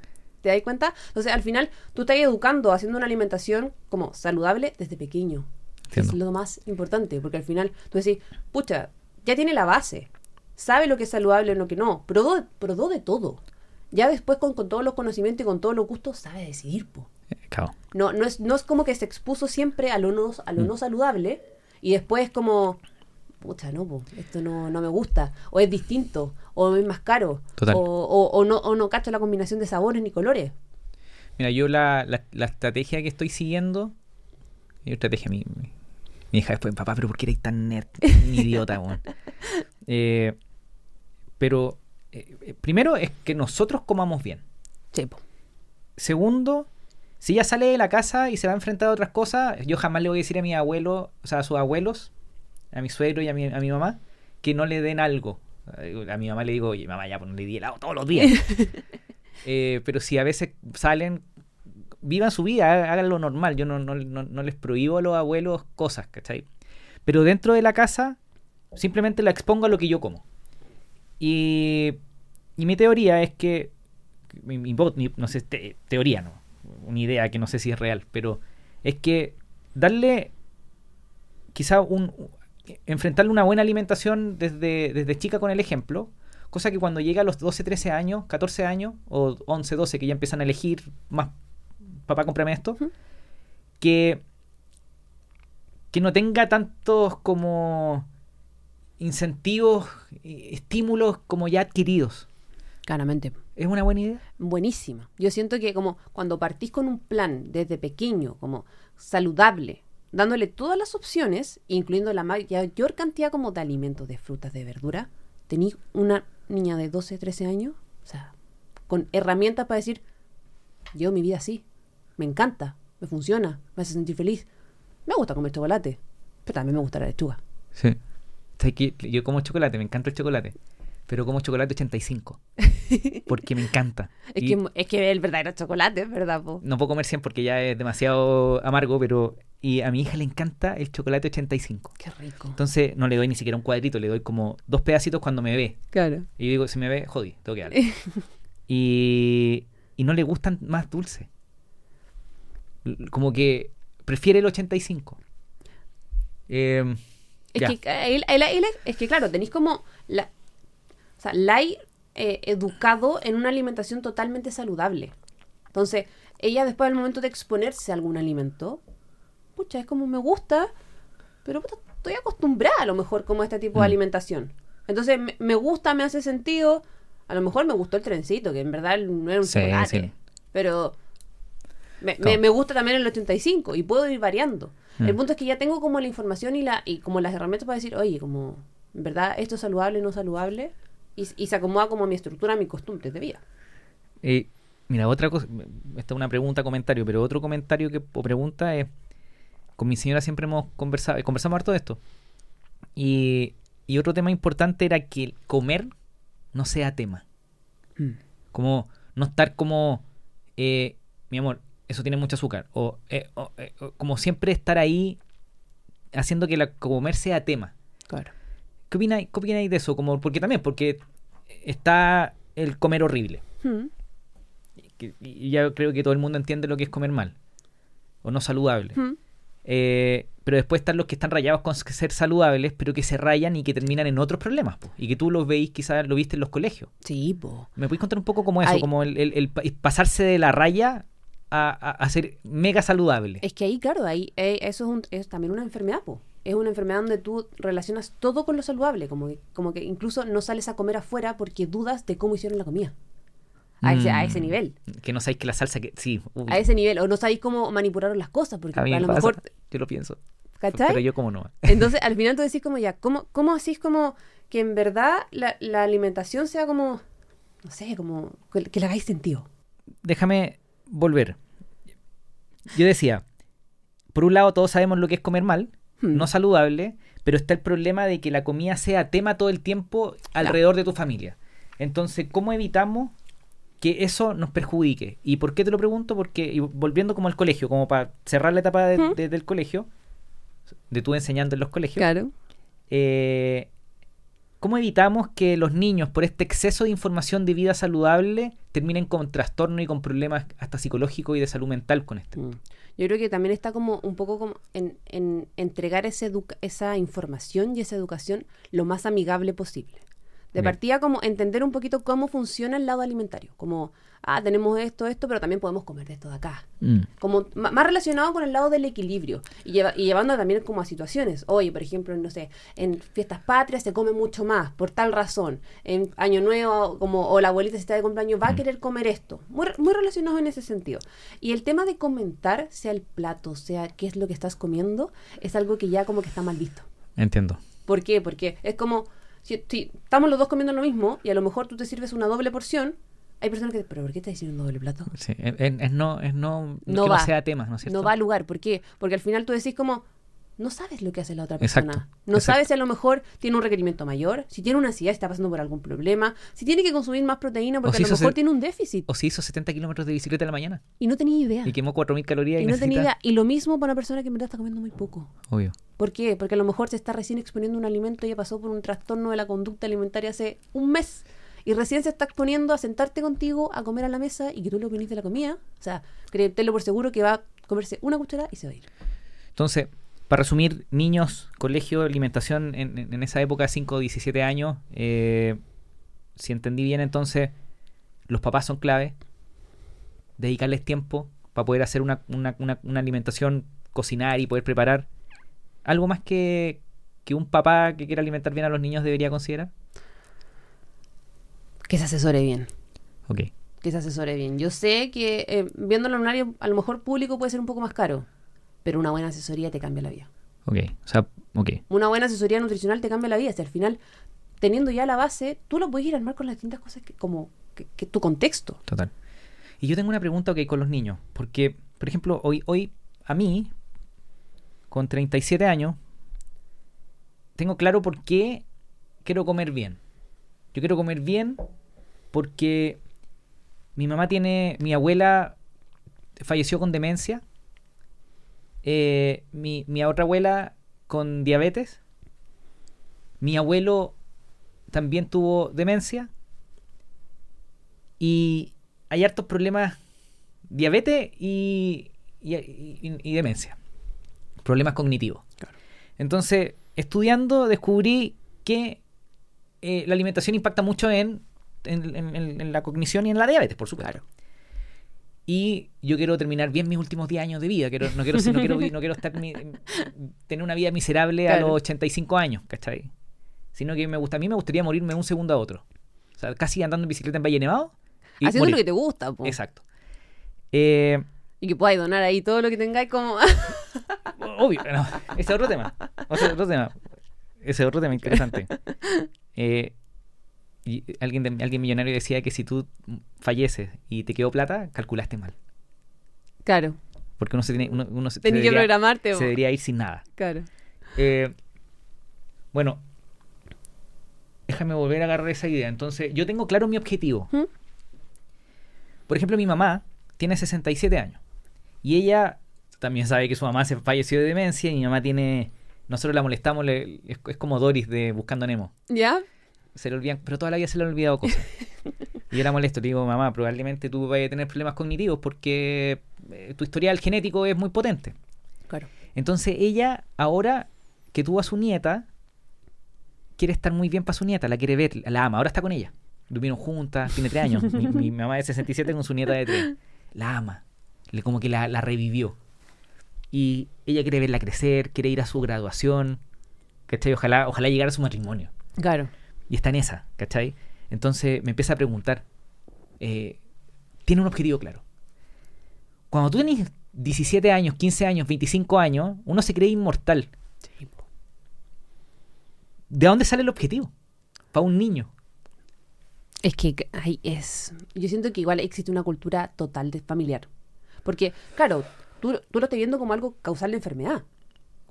¿Te das cuenta? Entonces, al final, tú estás educando, haciendo una alimentación como saludable desde pequeño. Entiendo. Es lo más importante, porque al final tú decís, pucha, ya tiene la base, sabe lo que es saludable y lo que no, probó, probó de todo. Ya después, con, con todos los conocimientos y con todos los gustos, sabe decidir, po. Eh, claro. No, no, es, no es como que se expuso siempre a lo no, a lo Mm. no saludable y después como, pucha, no, po, esto no, no me gusta, o es distinto, o es más caro, Total. O, o, o no, o no cacho la combinación de sabores ni colores. Mira, yo la, la, la estrategia que estoy siguiendo. Mi estrategia, mi, mi, mi hija después, papá, pero ¿por qué eres tan nerd? Un idiota, weón. Eh, pero, eh, eh, primero es que nosotros comamos bien. Sí, po. Segundo, si ella sale de la casa y se va a enfrentar a otras cosas, yo jamás le voy a decir a mi abuelo, o sea, a sus abuelos, a mi suegro y a mi, a mi mamá, que no le den algo. A mi mamá le digo, oye, mamá, ya, pues no le di helado todos los días. Eh, pero si a veces salen, vivan su vida, hagan lo normal. Yo no, no, no, no les prohíbo a los abuelos cosas, ¿cachai? Pero dentro de la casa, simplemente la expongo a lo que yo como. Y, y mi teoría es que, mi, mi no sé, te- teoría no, una idea que no sé si es real, pero es que darle quizá un, enfrentarle una buena alimentación desde, desde chica con el ejemplo, cosa que cuando llega a los 12, 13 años, 14 años, o 11, 12, que ya empiezan a elegir más, papá, cómprame esto, que, que no tenga tantos como incentivos, estímulos como ya adquiridos. Claramente. ¿Es una buena idea? Buenísima. Yo siento que como cuando partís con un plan desde pequeño, como saludable, dándole todas las opciones, incluyendo la mayor cantidad como de alimentos, de frutas, de verduras, Tení una niña de 12, 13 años, o sea, con herramientas para decir, yo mi vida así, me encanta, me funciona, me hace sentir feliz. Me gusta comer chocolate, pero también me gusta la lechuga. Sí. Yo como chocolate, me encanta el chocolate. Pero como chocolate 85. Porque me encanta. Es, Y que, es que el verdadero chocolate, ¿verdad? po? No puedo comer 100 porque ya es demasiado amargo, pero... Y a mi hija le encanta el chocolate 85. Qué rico. Entonces no le doy ni siquiera un cuadrito, le doy como dos pedacitos cuando me ve. Claro. Y yo digo, si me ve, jodí, tengo que darle. y, y no le gustan más dulces. Como que prefiere el 85. Eh, Es ya. que, él- él- él- es que, claro, tenéis como. La, o sea, la hay eh, educado en una alimentación totalmente saludable. Entonces, ella después del momento de exponerse a algún alimento, pucha, es como me gusta, pero puta, estoy acostumbrada a lo mejor como a este tipo de Mm. alimentación. Entonces, me, me gusta, me hace sentido. A lo mejor me gustó el trencito, que en verdad no era un Sí, chocolate. sí. Pero me, Claro. me- me gusta también el 85 y puedo ir variando. El Mm. punto es que ya tengo como la información y, la, y como las herramientas para decir, oye, como, en verdad, esto es saludable, no saludable, y, y se acomoda como a mi estructura, a mis costumbres de vida. Eh, mira, otra cosa, esta es una pregunta, comentario, pero otro comentario que, o pregunta es, con mi señora siempre hemos conversado, conversamos harto de esto. Y, y otro tema importante era que el comer no sea tema. Como no estar como, eh, mi amor, eso tiene mucho azúcar. O, eh, o, eh, como siempre estar ahí haciendo que la comer sea tema. Claro. ¿Qué opináis, qué opináis de eso? Como, porque también, porque está el comer horrible. que- y ya creo que todo el mundo entiende lo que es comer mal o no saludable. Eh, pero después están los que están rayados con ser saludables, pero que se rayan y que terminan en otros problemas. po, y que tú los veis, quizás lo viste en los colegios. Sí, po. ¿Me puedes contar un poco como eso? Ay. Como el, el- el pa- pasarse de la raya a, a- a ser mega saludable. Es que ahí, claro, ahí eh, eso es, un- es también una enfermedad, po. Es una enfermedad donde tú relacionas todo con lo saludable, como que, como que incluso no sales a comer afuera porque dudas de cómo hicieron la comida. A, ese, a ese Mm, nivel. Que no sabéis que la salsa que... Sí. uy, A ese nivel. O no sabéis cómo manipularon las cosas, porque a a, mí me lo pasa, mejor... yo lo pienso. ¿Cachai? Pero yo como no. Entonces, al final tú decís como ya, ¿cómo, cómo así como que en verdad la, la alimentación sea como, no sé, como que, que le hagáis sentido? déjame volver. Yo decía, por un lado todos sabemos lo que es comer mal, Hmm. no saludable, pero está el problema de que la comida sea tema todo el tiempo alrededor de tu familia. Entonces, ¿cómo evitamos que eso nos perjudique? ¿Y por qué te lo pregunto? Porque, y volviendo como al colegio, como para cerrar la etapa de- de- del colegio, de tú enseñando en los colegios, Claro. eh, ¿cómo evitamos que los niños, por este exceso de información de vida saludable, terminen con trastorno y con problemas hasta psicológicos y de salud mental con esto? Mm. Yo creo que también está como un poco como en, en entregar ese esa información y esa educación lo más amigable posible. De Bien. partida como entender un poquito cómo funciona el lado alimentario. Como, ah, tenemos esto, esto, pero también podemos comer de esto de acá. Mm. como más relacionado con el lado del equilibrio y, lleva- y llevando también como a situaciones. Oye, por ejemplo, no sé, en fiestas patrias se come mucho más por tal razón. En Año Nuevo, como o la abuelita si está de cumpleaños va a querer comer esto. Muy, muy relacionado en ese sentido. Y el tema de comentar, sea el plato, sea qué es lo que estás comiendo, es algo que ya como que está mal visto. Entiendo. ¿Por qué? Porque es como, si, si estamos los dos comiendo lo mismo y a lo mejor tú te sirves una doble porción, hay personas que, pero ¿por qué estás diciendo un doble plato? Sí, es, no, es no, No que va. no sea tema, ¿no es cierto? no va al lugar. ¿Por qué? Porque al final tú decís como, no sabes lo que hace la otra persona. Exacto, no exacto. sabes si a lo mejor tiene un requerimiento mayor, si tiene una ansiedad, si está pasando por algún problema, si tiene que consumir más proteína porque si a lo mejor tiene un déficit. O si hizo 70 kilómetros de bicicleta en la mañana Y no tenía idea. y quemó 4.000 calorías y, Y no tenía idea. Y lo mismo para una persona que en verdad está comiendo muy poco. Obvio. ¿Por qué? Porque a lo mejor se está recién exponiendo un alimento y ya pasó por un trastorno de la conducta alimentaria hace un mes. Y recién se está exponiendo a sentarte contigo, a comer a la mesa y que tú le opinís de la comida. O sea, créetelo por seguro que va a comerse una cuchara y se va a ir. Entonces, para resumir, niños, colegio, alimentación en, en- esa época, 5 o 17 años, eh, si entendí bien, entonces los papás son clave, dedicarles tiempo para poder hacer una, una- una- una alimentación, cocinar y poder preparar. ¿Algo más que, que un papá que quiera alimentar bien a los niños debería considerar? Que se asesore bien. Ok, Que se asesore bien. Yo sé que eh, viéndolo en un área a lo mejor público puede ser un poco más caro, pero una buena asesoría te cambia la vida. ok, o sea, ok. Una buena asesoría nutricional te cambia la vida. Si al final teniendo ya la base, tú lo puedes ir a armar con las distintas cosas que, como que, que tu contexto. Total. Y yo tengo una pregunta ok, con los niños. Porque, por ejemplo, hoy, hoy a mí, con 37 años, tengo claro por qué quiero comer bien. Yo quiero comer bien porque mi mamá tiene, mi abuela falleció con demencia, eh, mi, mi otra abuela con diabetes, mi abuelo también tuvo demencia y hay hartos problemas, diabetes y, y, demencia, problemas cognitivos. Entonces, estudiando descubrí que eh, la alimentación impacta mucho en, en- en- en- en la cognición y en la diabetes, por supuesto. Y yo quiero terminar bien mis últimos 10 años de vida. Quiero, no, quiero, no, quiero, no quiero estar mi- tener una vida miserable a Claro. los 85 años, ¿cachai? Sino que me gusta, a mí me gustaría morirme un segundo a otro. O sea, casi andando en bicicleta en Valle Nevado. y Haciendo morir. lo que te gusta, po. Exacto. Eh, Y que podáis donar ahí todo lo que tengáis como... Obvio, no. Ese es otro tema. Ese es otro tema. Ese es otro tema interesante. Eh, y alguien, de- alguien millonario decía que si tú falleces y te quedó plata, calculaste mal. claro. Porque uno se tiene. Uno, uno se, se Tenés que programarte, se debería ir sin nada. Claro. Eh, bueno, déjame volver a agarrar esa idea. Entonces, yo tengo claro mi objetivo. ¿Mm? Por ejemplo, mi mamá tiene 67 años. Y ella también sabe que su mamá se falleció de demencia. Y mi mamá tiene. Nosotros la molestamos, le- es, es como Doris de Buscando Nemo. ¿Ya? Se le olvidan, pero toda la vida se le han olvidado cosas. y yo la molesto, le digo, mamá, probablemente tú vayas a tener problemas cognitivos porque eh, tu historial genético es muy potente. Claro. Entonces ella, ahora que tuvo a su nieta, quiere estar muy bien para su nieta, la quiere ver, la ama, ahora está con ella. Durmieron juntas, tiene tres años. Mi, mi mamá de 67 con su nieta de tres. La ama. Le, como que la, la revivió. Y ella quiere verla crecer, quiere ir a su graduación. ¿Cachai? Ojalá, ojalá llegara a su matrimonio. Claro. Y está en esa, ¿cachai? Entonces me empieza a preguntar. eh, tiene un objetivo claro. Cuando tú tenés 17 años, 15 años, 25 años, uno se cree inmortal. ¿De dónde sale el objetivo? Para un niño. Es que ahí es. Yo siento que igual existe una cultura total de familiar. Porque, claro, tú, tú lo estás viendo como algo causal de enfermedad.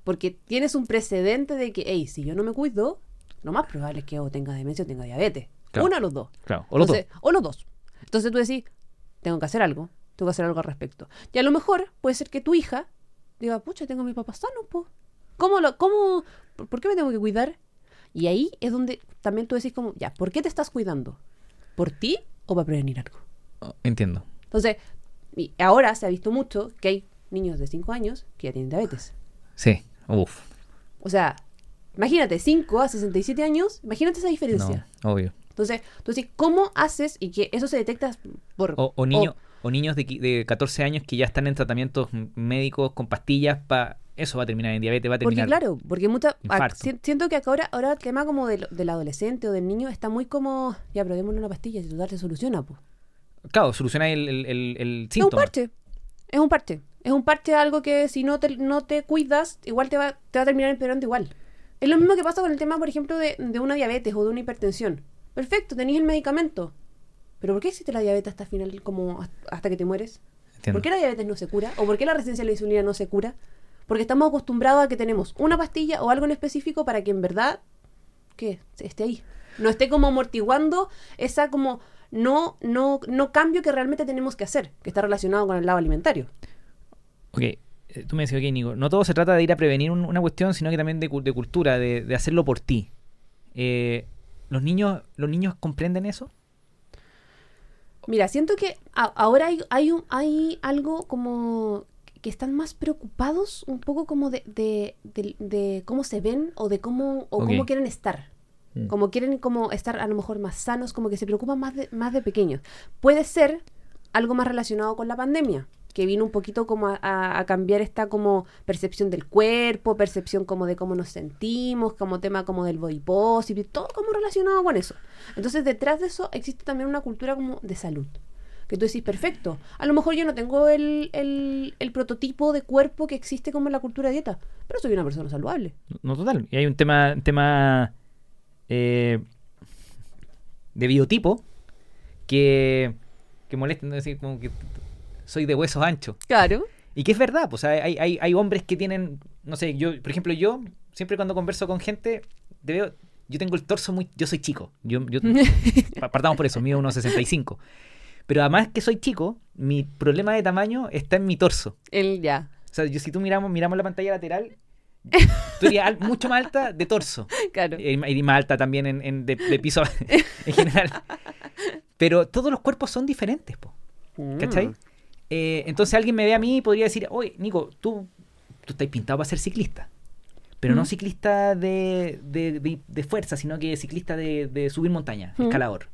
Porque tienes un precedente de que, hey, si yo no me cuido, lo más probable es que o tenga demencia o tenga diabetes. Claro. Uno de los dos. Claro, o los Entonces, o los dos. Entonces tú decís, tengo que hacer algo, tengo que hacer algo al respecto. Y a lo mejor puede ser que tu hija diga, pucha, tengo a mi papá sano, po. ¿Cómo lo, cómo, por, por qué me tengo que cuidar? Y ahí es donde también tú decís como, ya, ¿por qué te estás cuidando? ¿Por ti o para prevenir algo? Oh, Entiendo. Entonces, y ahora se ha visto mucho que hay niños de 5 años que ya tienen diabetes. Sí. Uf. O sea, imagínate, 5 a 67 años, imagínate esa diferencia. No, obvio. Entonces, decís, ¿cómo haces y que eso se detecta por... O, o niño- o niños de, de 14 años que ya están en tratamientos médicos con pastillas para... Eso va a terminar en diabetes, va a Porque terminar... claro, porque mucha, ah, si- siento que acá ahora, ahora el tema como del, del adolescente o del niño está muy como, ya, pero démosle una pastilla y total se soluciona, pues. Claro, soluciona el, el, el- el Es un síntoma. parche, es un parche. Es un parche de algo que si no te, no te cuidas, igual te va, te va a terminar empeorando igual. Es lo mismo que pasa con el tema, por ejemplo, de, de una diabetes o de una hipertensión. Perfecto, tenéis el medicamento. Pero ¿por qué existe la diabetes hasta final, como hasta- hasta que te mueres? Entiendo. ¿Por qué la diabetes no se cura? ¿O por qué la resistencia a la insulina no se cura? Porque estamos acostumbrados a que tenemos una pastilla o algo en específico para que en verdad, ¿qué? esté ahí. No esté como amortiguando esa como no, no, no cambio que realmente tenemos que hacer, que está relacionado con el lado alimentario. Ok, eh, tú me decías, ok, Nico, no todo se trata de ir a prevenir un- una cuestión, sino que también de, de cultura, de, de hacerlo por ti. Eh, ¿los, niños, ¿Los niños comprenden eso? Mira, siento que a- ahora hay, hay, un, hay algo como que están más preocupados un poco como de, de, de- de cómo se ven o de cómo, o cómo quieren estar. Mm. Como quieren como estar a lo mejor más sanos, como que se preocupan más de, más de pequeños. Puede ser algo más relacionado con la pandemia, que vino un poquito como a, a- a cambiar esta como percepción del cuerpo, percepción como de cómo nos sentimos, como tema como del body positive, todo como relacionado con eso. Entonces detrás de eso existe también una cultura como de salud. Que tú decís, perfecto, a lo mejor yo no tengo el, el, el prototipo de cuerpo que existe como en la cultura de dieta, pero soy una persona saludable. No, total. Y hay un tema, tema eh, de biotipo que, que molestan, decir, como que soy de huesos anchos. Claro. Y que es verdad, pues hay, hay, hay hombres que tienen, no sé, yo, por ejemplo, yo, siempre cuando converso con gente, te veo, yo tengo el torso muy, yo soy chico, yo, yo pa- partamos por eso, mido unos 65. Pero además que soy chico, mi problema de tamaño está en mi torso. El ya. O sea, yo, si tú miramos, miramos la pantalla lateral, tú al- mucho más alta de torso. Claro. Y más alta también en, en- de, de piso en general. Pero todos los cuerpos son diferentes, po, ¿cachai? Mm. Eh, entonces alguien me ve a mí y podría decir, oye, Nico, tú, tú estás pintado para ser ciclista. Pero no Mm. ciclista de, de- de- de fuerza, sino que ciclista de, de subir montaña, Mm. escalador.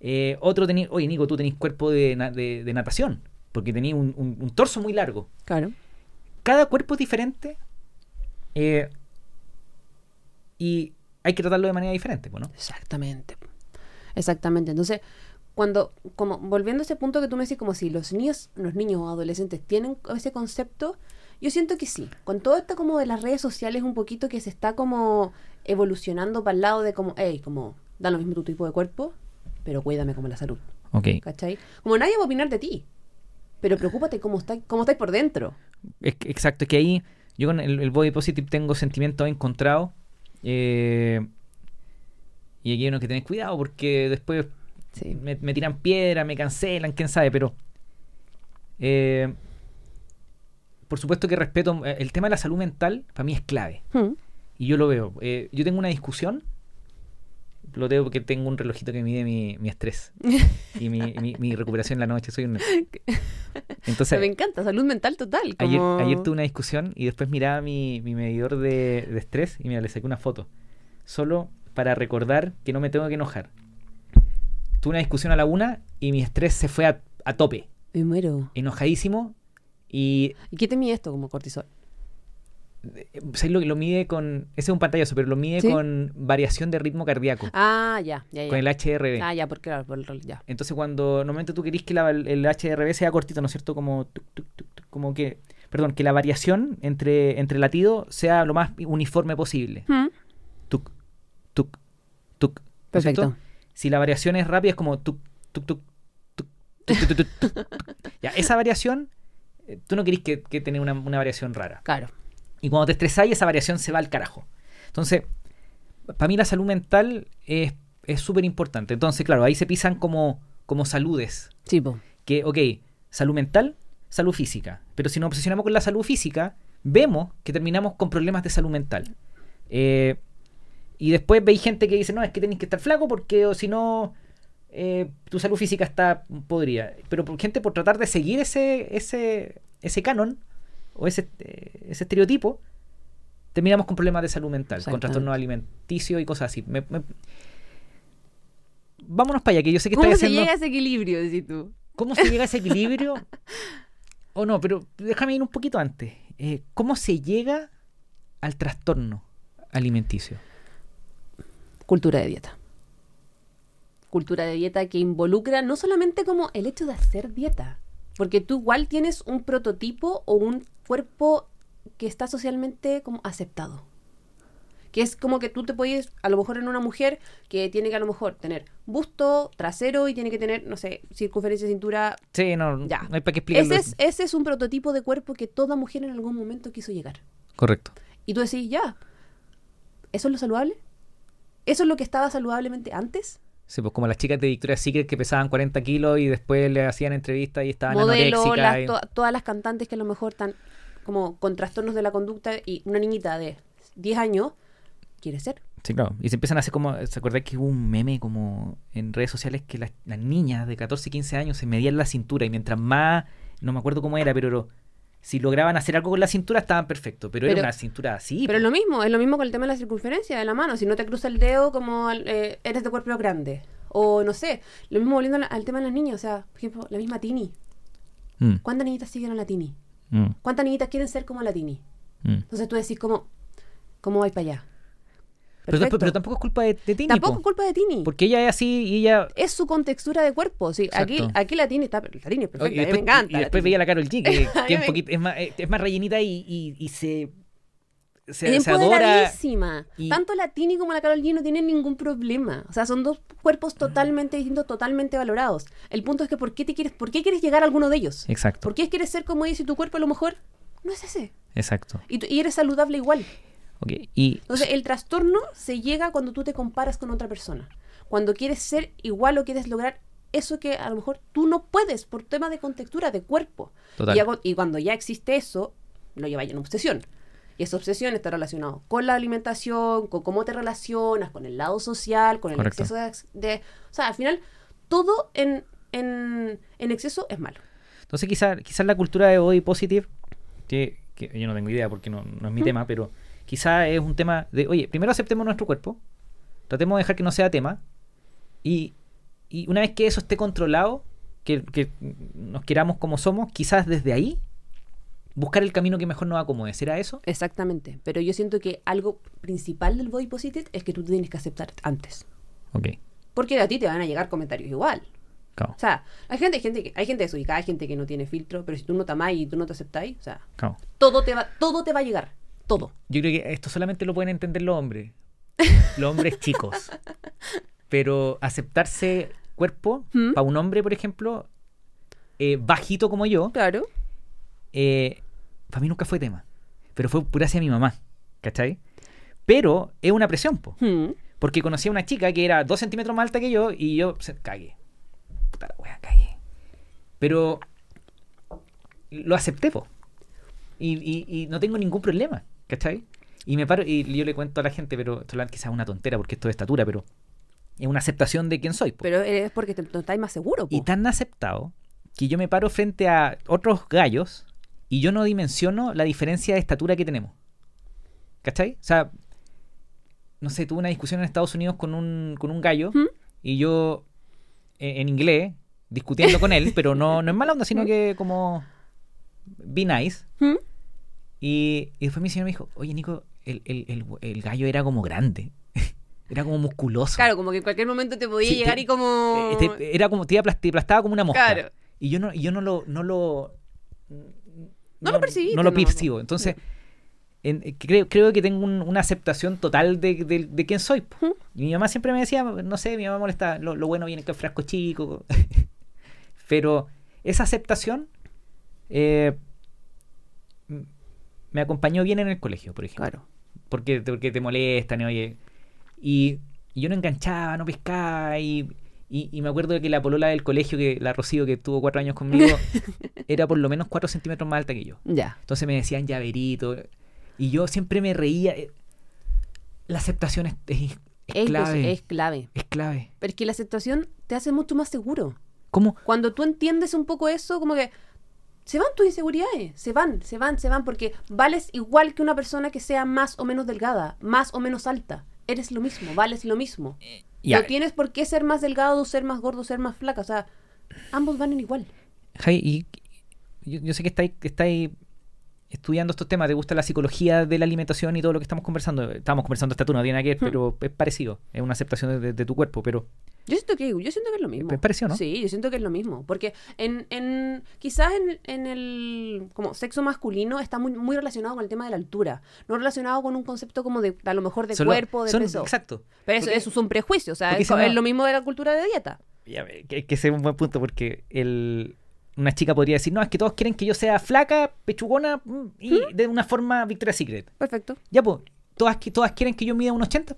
Eh, otro tenía, oye, Nico, tú tenés cuerpo de, na- de- de natación, porque tenías un, un- un torso muy largo. Claro. Cada cuerpo es diferente eh, y hay que tratarlo de manera diferente, ¿no? Exactamente. Exactamente. Entonces, cuando, como volviendo a ese punto que tú me decís, como si los niños, los niños o adolescentes tienen ese concepto, yo siento que sí. Con todo esto como de las redes sociales un poquito que se está como evolucionando para el lado de como, hey, como, da lo mismo tu tipo de cuerpo, pero cuídame como la salud. Ok. ¿Cachai? Como nadie va a opinar de ti. Pero preocúpate cómo estáis cómo estáis por dentro. Exacto, es que ahí yo con el, el body positive tengo sentimientos encontrados. eh, y aquí hay uno que tener cuidado porque después Sí. me, me tiran piedra, me cancelan, quién sabe, pero. eh, por supuesto que respeto. eh, El tema de la salud mental para mí es clave. Hmm. Y yo lo veo. Eh, yo tengo una discusión. Lo tengo porque tengo un relojito que mide mi, mi estrés y mi, mi- mi recuperación en la noche. Soy un. Entonces, me encanta, salud mental total. Ayer, como- ayer tuve una discusión y después miraba mi, mi medidor de, de estrés y mira, le saqué una foto. Solo para recordar que no me tengo que enojar. Tuve una discusión a la una y mi estrés se fue a, a tope. Me muero. Enojadísimo. Y ¿Y qué te mide esto como cortisol? lo, lo mide con. Ese es un pantallazo, pero lo mide con variación de ritmo cardíaco. Ah, ya, ya, ya. Con el HRV. Ah, ya, porque por, ya. Entonces, cuando normalmente tú querís que el HRV sea cortito, ¿no es cierto? Como, tuc, tuc, tuc, como que. Perdón, que la variación entre, entre latido sea lo más uniforme posible. ¿Mm? Tuk, tuk, tuk. Perfecto. Si la variación es rápida, es como tuk, tuk, tuk, tuk, tuk, tuk, tuk, Ya, esa variación, tú no querís que, que tener una, una variación rara. Claro. Y cuando te estresáis, esa variación se va al carajo. Entonces, para mí la salud mental es es súper importante. Entonces, claro, ahí se pisan como, como saludes. Sí, po. Que, ok, salud mental, salud física. Pero si nos obsesionamos con la salud física, vemos que terminamos con problemas de salud mental. Eh, y después veis gente que dice, no, es que tenéis que estar flaco porque o si no, eh, tu salud física está podrida. Pero por gente por tratar de seguir ese, ese, ese canon o ese, eh, ese estereotipo, terminamos con problemas de salud mental, con trastornos alimenticios y cosas así. Me- me- Vámonos para allá, que yo sé que ¿Cómo estáis se haciendo... llega a ese equilibrio, decís tú? ¿Cómo se llega a ese equilibrio? o no, pero déjame ir un poquito antes. Eh, ¿Cómo se llega al trastorno alimenticio? Cultura de dieta. Cultura de dieta que involucra no solamente como el hecho de hacer dieta, porque tú igual tienes un prototipo o un cuerpo que está socialmente como aceptado. Que es como que tú te puedes, a lo mejor en una mujer que tiene que a lo mejor tener busto, trasero y tiene que tener, no sé, circunferencia de cintura. Sí, no, Ya. no hay para qué explicarlo. Ese es, ese es un prototipo de cuerpo que toda mujer en algún momento quiso llegar. Correcto. Y tú decís, ya, ¿eso es lo saludable? ¿Eso es lo que estaba saludablemente antes? Sí, pues como las chicas de Victoria's Secret que pesaban 40 kilos y después le hacían entrevistas y estaban Modelo, las- y- to- todas las cantantes que a lo mejor están como con trastornos de la conducta y una niñita de 10 años quiere ser. Sí, claro. Y se empiezan a hacer como. ¿Se acuerdan que hubo un meme como en redes sociales que las, las niñas de 14 y 15 años se medían la cintura y mientras más. No me acuerdo cómo era, pero si lograban hacer algo con la cintura estaban perfectos. Pero, Pero- era una cintura así. Pero es lo mismo, es lo mismo con el tema de la circunferencia de la mano. Si no te cruza el dedo, como eh, eres de cuerpo grande. O no sé, lo mismo volviendo al, al tema de las niñas. O sea, por ejemplo, la misma Tini. Mm, ¿Cuántas niñitas siguen a la Tini? Mm, ¿Cuántas niñitas quieren ser como la Tini? mm. Entonces tú decís, ¿cómo, cómo vais para allá? Pero, tampoco es culpa de, de Tini, Tampoco po. es culpa de Tini. Porque ella es así y ella. Es su contextura de cuerpo. Sí, aquí, Exacto. aquí la Tini está. La Tini es perfecta. y a mí me encanta. y después veía la Carol G, que, que es, un poquito, es, más, es, es más rellenita y, y, y se. Se, es se adora. y- Tanto la Tini como la Carol G no tienen ningún problema. O sea, son dos cuerpos totalmente distintos, totalmente valorados. El punto es que ¿por qué, te quieres, ¿por qué quieres llegar a alguno de ellos? Exacto, ¿Por qué quieres ser como ellos y tu cuerpo a lo mejor no es ese? exacto. Y, y eres saludable igual. Ok, Y Entonces, el trastorno se llega cuando tú te comparas con otra persona. Cuando quieres ser igual o quieres lograr eso que a lo mejor tú no puedes por tema de contextura, de cuerpo. Total. Y, hago- y cuando ya existe eso, lo lleva ya en obsesión. Y esa obsesión está relacionada con la alimentación, con cómo te relacionas, con el lado social, con el Correcto. exceso de, de- O sea, al final, todo en, en, en exceso es malo. Entonces quizás quizás la cultura de body positive, que, que yo no tengo idea porque no, no es mi tema, pero quizás es un tema de, oye, primero aceptemos nuestro cuerpo, tratemos de dejar que no sea tema, y, y una vez que eso esté controlado, que, que nos queramos como somos, quizás desde ahí buscar el camino que mejor nos acomode. ¿Será eso? Exactamente. Pero yo siento que algo principal del body positive es que tú tienes que aceptar antes. Ok, Porque a ti te van a llegar comentarios igual. claro, O sea, hay gente, hay gente, que, hay gente desubicada, hay gente que no tiene filtro, pero si tú no te amás y tú no te aceptáis, o sea, claro. todo te va, todo te va a llegar. Todo. Yo creo que esto solamente lo pueden entender los hombres. Los hombres chicos. Pero aceptarse cuerpo, ¿Mm? para un hombre, por ejemplo, eh, bajito como yo, Claro. Para mí nunca fue tema. Pero fue pura hacia mi mamá. ¿Cachai? Pero es una presión, po. Hmm. Porque conocí a una chica que era dos centímetros más alta que yo y yo se, cagué. Puta la wea, cagué. Pero lo acepté, po. Y, y- y no tengo ningún problema, ¿cachai? Y me paro y yo le cuento a la gente, pero esto es quizás una tontera porque esto es estatura, pero es una aceptación de quién soy. po. Pero es porque te, te estás más seguro. po. Y tan aceptado que yo me paro frente a otros gallos y yo no dimensiono la diferencia de estatura que tenemos. ¿Cachai? O sea, no sé, tuve una discusión en Estados Unidos con un, con un gallo ¿Mm? y yo eh, en inglés discutiendo con él, pero no, no es mala onda, sino que como be nice. ¿Hmm? Y, y después mi señor me dijo, oye Nico, el, el- el- el gallo era como grande, era como musculoso. Claro, como que en cualquier momento te podía Sí, llegar te- y como... Eh, te- era como, te, iba a aplas- te aplastaba como una mosca. Claro. Y yo no, yo no lo, no lo, No lo percibiste, No lo percibo. Entonces, en- eh, creo, creo que tengo un- una aceptación total de, de- de quién soy. Y mi mamá siempre me decía, no sé, mi mamá molesta, lo, lo bueno viene que el frasco chico. Pero esa aceptación eh, me acompañó bien en el colegio, por ejemplo Claro. porque, porque te molestan, oye. Y, y yo no enganchaba, no pescaba, y, y, y me acuerdo de que la polola del colegio, que la Rocío, que tuvo cuatro años conmigo, era por lo menos cuatro centímetros más alta que yo. Ya. Entonces me decían llaverito, y yo siempre me reía. Eh, La aceptación es, es- es Es, clave. es clave. Es clave. Pero es que la aceptación te hace mucho más seguro. ¿Cómo? Cuando tú entiendes un poco eso, como que se van tus inseguridades, se van, se van, se van, porque vales igual que una persona que sea más o menos delgada, más o menos alta. Eres lo mismo, vales lo mismo. Ya. No tienes por qué ser más delgado, ser más gordo, ser más flaca. O sea, ambos van en igual. Javi, y, yo, yo sé que estáis, estudiando estos temas, te gusta la psicología de la alimentación y todo lo que estamos conversando. Estamos conversando esta tú, no tiene nada que ver, Hmm. pero es parecido. Es una aceptación de, de tu cuerpo, pero Yo siento que, yo siento que es lo mismo. Es parecido, ¿no? Sí, yo siento que es lo mismo. Porque en, en quizás en, en el como sexo masculino está muy, muy relacionado con el tema de la altura. No relacionado con un concepto como de, a lo mejor de cuerpo, de son- peso. Exacto. Pero eso, Porque- eso es un prejuicio. O sea, es, no- es lo mismo de la cultura de dieta. Ya, ve, que, que ese es un buen punto porque el, una chica podría decir, no, es que todos quieren que yo sea flaca, pechugona mm, y de una forma Victoria's Secret. Perfecto. Ya, pues, todas, todas quieren que yo mida un 80.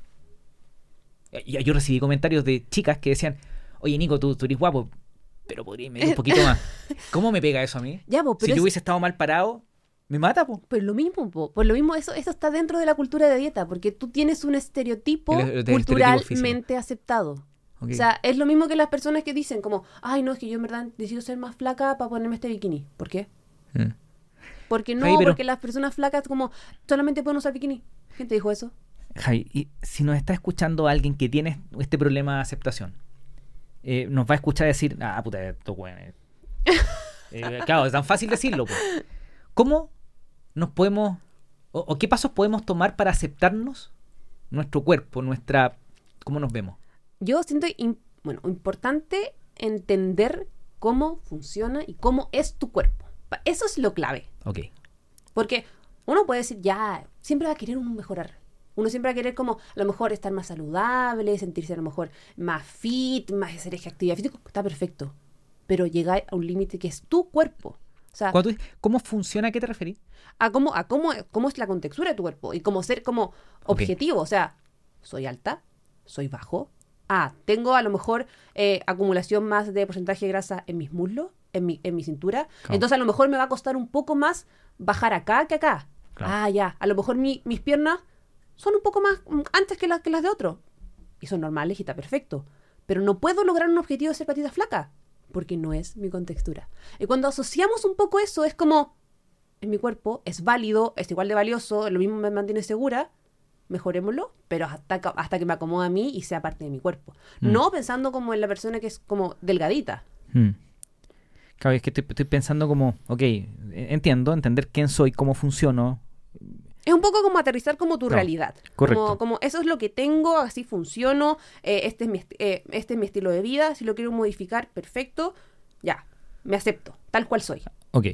Yo, yo recibí comentarios de chicas que decían, oye Nico, tú, tú eres guapo, pero podrías medir un poquito más. ¿Cómo me pega eso a mí? Ya, po, si yo es, hubiese estado mal parado, me mata, pues. pero lo mismo, po, por lo mismo, eso, eso está dentro de la cultura de dieta, porque tú tienes un estereotipo El- el estereotipo culturalmente aceptado. O sea, es lo mismo que las personas que dicen como, ay, no, es que yo en verdad necesito ser más flaca para ponerme este bikini. ¿Por qué? Mm. Porque no, pero- porque las personas flacas como solamente pueden usar bikini. ¿Quién te dijo eso? Javi, y si nos está escuchando alguien que tiene este problema de aceptación, eh, nos va a escuchar decir, ah, puta, esto bueno. eh". Claro, es tan fácil decirlo. pues. ¿Cómo nos podemos, o, o qué pasos podemos tomar para aceptarnos nuestro cuerpo, nuestra, cómo nos vemos? Yo siento, bueno, importante entender cómo funciona y cómo es tu cuerpo. Eso es lo clave. Ok. Porque uno puede decir, ya, siempre va a querer uno mejorar. Uno siempre va a querer como a lo mejor estar más saludable, sentirse a lo mejor más fit, más hacer actividad física. Está perfecto. Pero llega a un límite que es tu cuerpo. O sea, tú ¿Cómo funciona? ¿A qué te referís? a cómo, a cómo, cómo es la contextura de tu cuerpo y cómo ser como objetivo. O sea, soy alta, soy bajo. Ah, tengo a lo mejor eh, acumulación más de porcentaje de grasa en mis muslos, en mi, en mi cintura. Claro. Entonces a lo mejor me va a costar un poco más bajar acá que acá. Claro. Ah, ya. A lo mejor mi- mis piernas son un poco más mm, antes que las, que las de otros. Y son normales y está perfecto. Pero no puedo lograr un objetivo de ser patita flaca. Porque no es mi contextura. Y cuando asociamos un poco eso, es como, en mi cuerpo, es válido, es igual de valioso, lo mismo me mantiene segura, mejorémoslo, pero hasta, hasta que me acomode a mí y sea parte de mi cuerpo. Mm. No pensando como en la persona que es como delgadita. Hmm. Claro, es que estoy, estoy pensando como, ok, eh, entiendo, entender quién soy, cómo funciono. Es un poco como aterrizar como tu No, realidad. correcto. Como, como eso es lo que tengo, así funciono, eh, este, es mi, eh, este es mi estilo de vida, si lo quiero modificar, perfecto, ya, me acepto, tal cual soy. Ok,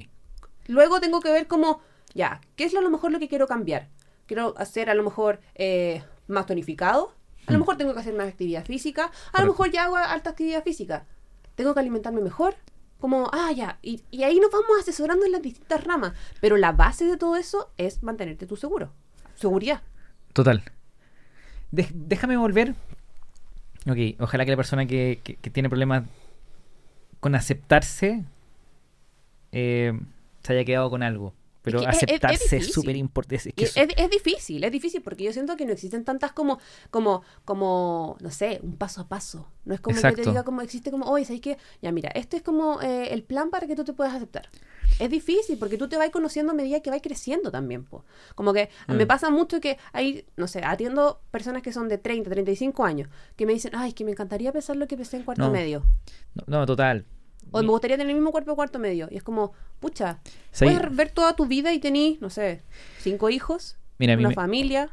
Luego tengo que ver como, ya, ¿qué es lo- a lo mejor lo que quiero cambiar? Quiero hacer a lo mejor eh, más tonificado. A lo Mm. mejor tengo que hacer más actividad física. A Correcto. lo mejor ya hago alta actividad física. Tengo que alimentarme mejor. Como, ah, ya. Y, y ahí nos vamos asesorando en las distintas ramas. Pero la base de todo eso es mantenerte tú seguro. Seguridad. total. Déjame volver. Ok, ojalá que la persona que, que- que tiene problemas con aceptarse eh, se haya quedado con algo. Pero Es que es- es- es aceptarse es súper importante. Es, que es, es difícil, es difícil porque yo siento que no existen tantas como, como, como, no sé, un paso a paso. No es como que te diga como existe como, oye, ¿sabes qué? Ya mira, este es como eh, el plan para que tú te puedas aceptar. Es difícil porque tú te vas conociendo a medida que vas creciendo también. Po. Como que me Mm. pasa mucho que hay, no sé, atiendo personas que son de 30, 35 años, que me dicen, ay, que me encantaría pesar lo que pesé en cuarto No. medio. no, no, total. O me gustaría tener el mismo cuerpo en cuarto medio. Y es como, pucha, Sí. puedes ver toda tu vida y tenés, no sé, cinco hijos, Mira, una familia.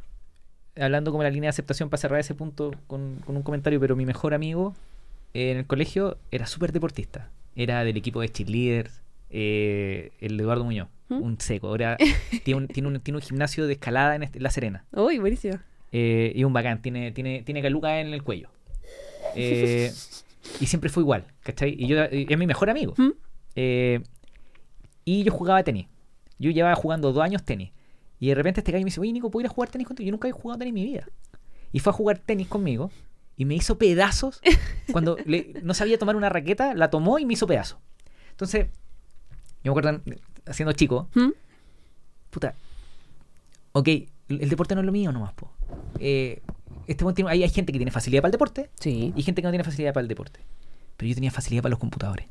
hablando como la línea de aceptación para cerrar ese punto con, con un comentario, pero mi mejor amigo eh, en el colegio era súper deportista. Era del equipo de cheerleaders, eh, el Eduardo Muñoz, ¿Mm? un seco. Ahora tiene un, tiene, un, tiene un gimnasio de escalada en, este- en La Serena. Uy, buenísimo. Eh, y un bacán, tiene, tiene, tiene caluca en el cuello. Eh, y siempre fue igual, ¿cachai? Y yo y es mi mejor amigo. ¿Mm? Eh, y yo jugaba tenis. Yo llevaba jugando dos años tenis. Y de repente este gallo me dice, oye Nico, ¿puedo ir a jugar tenis contigo? Yo nunca había jugado tenis en mi vida. Y fue a jugar tenis conmigo. Y me hizo pedazos. Cuando le- no sabía tomar una raqueta, la tomó y me hizo pedazos. Entonces, yo me acuerdo, haciendo chico, ¿Mm? puta, ok, el deporte no es lo mío nomás, po. Eh, este tiene- hay, hay gente que tiene facilidad para el deporte Sí. y gente que no tiene facilidad para el deporte. Pero yo tenía facilidad para los computadores.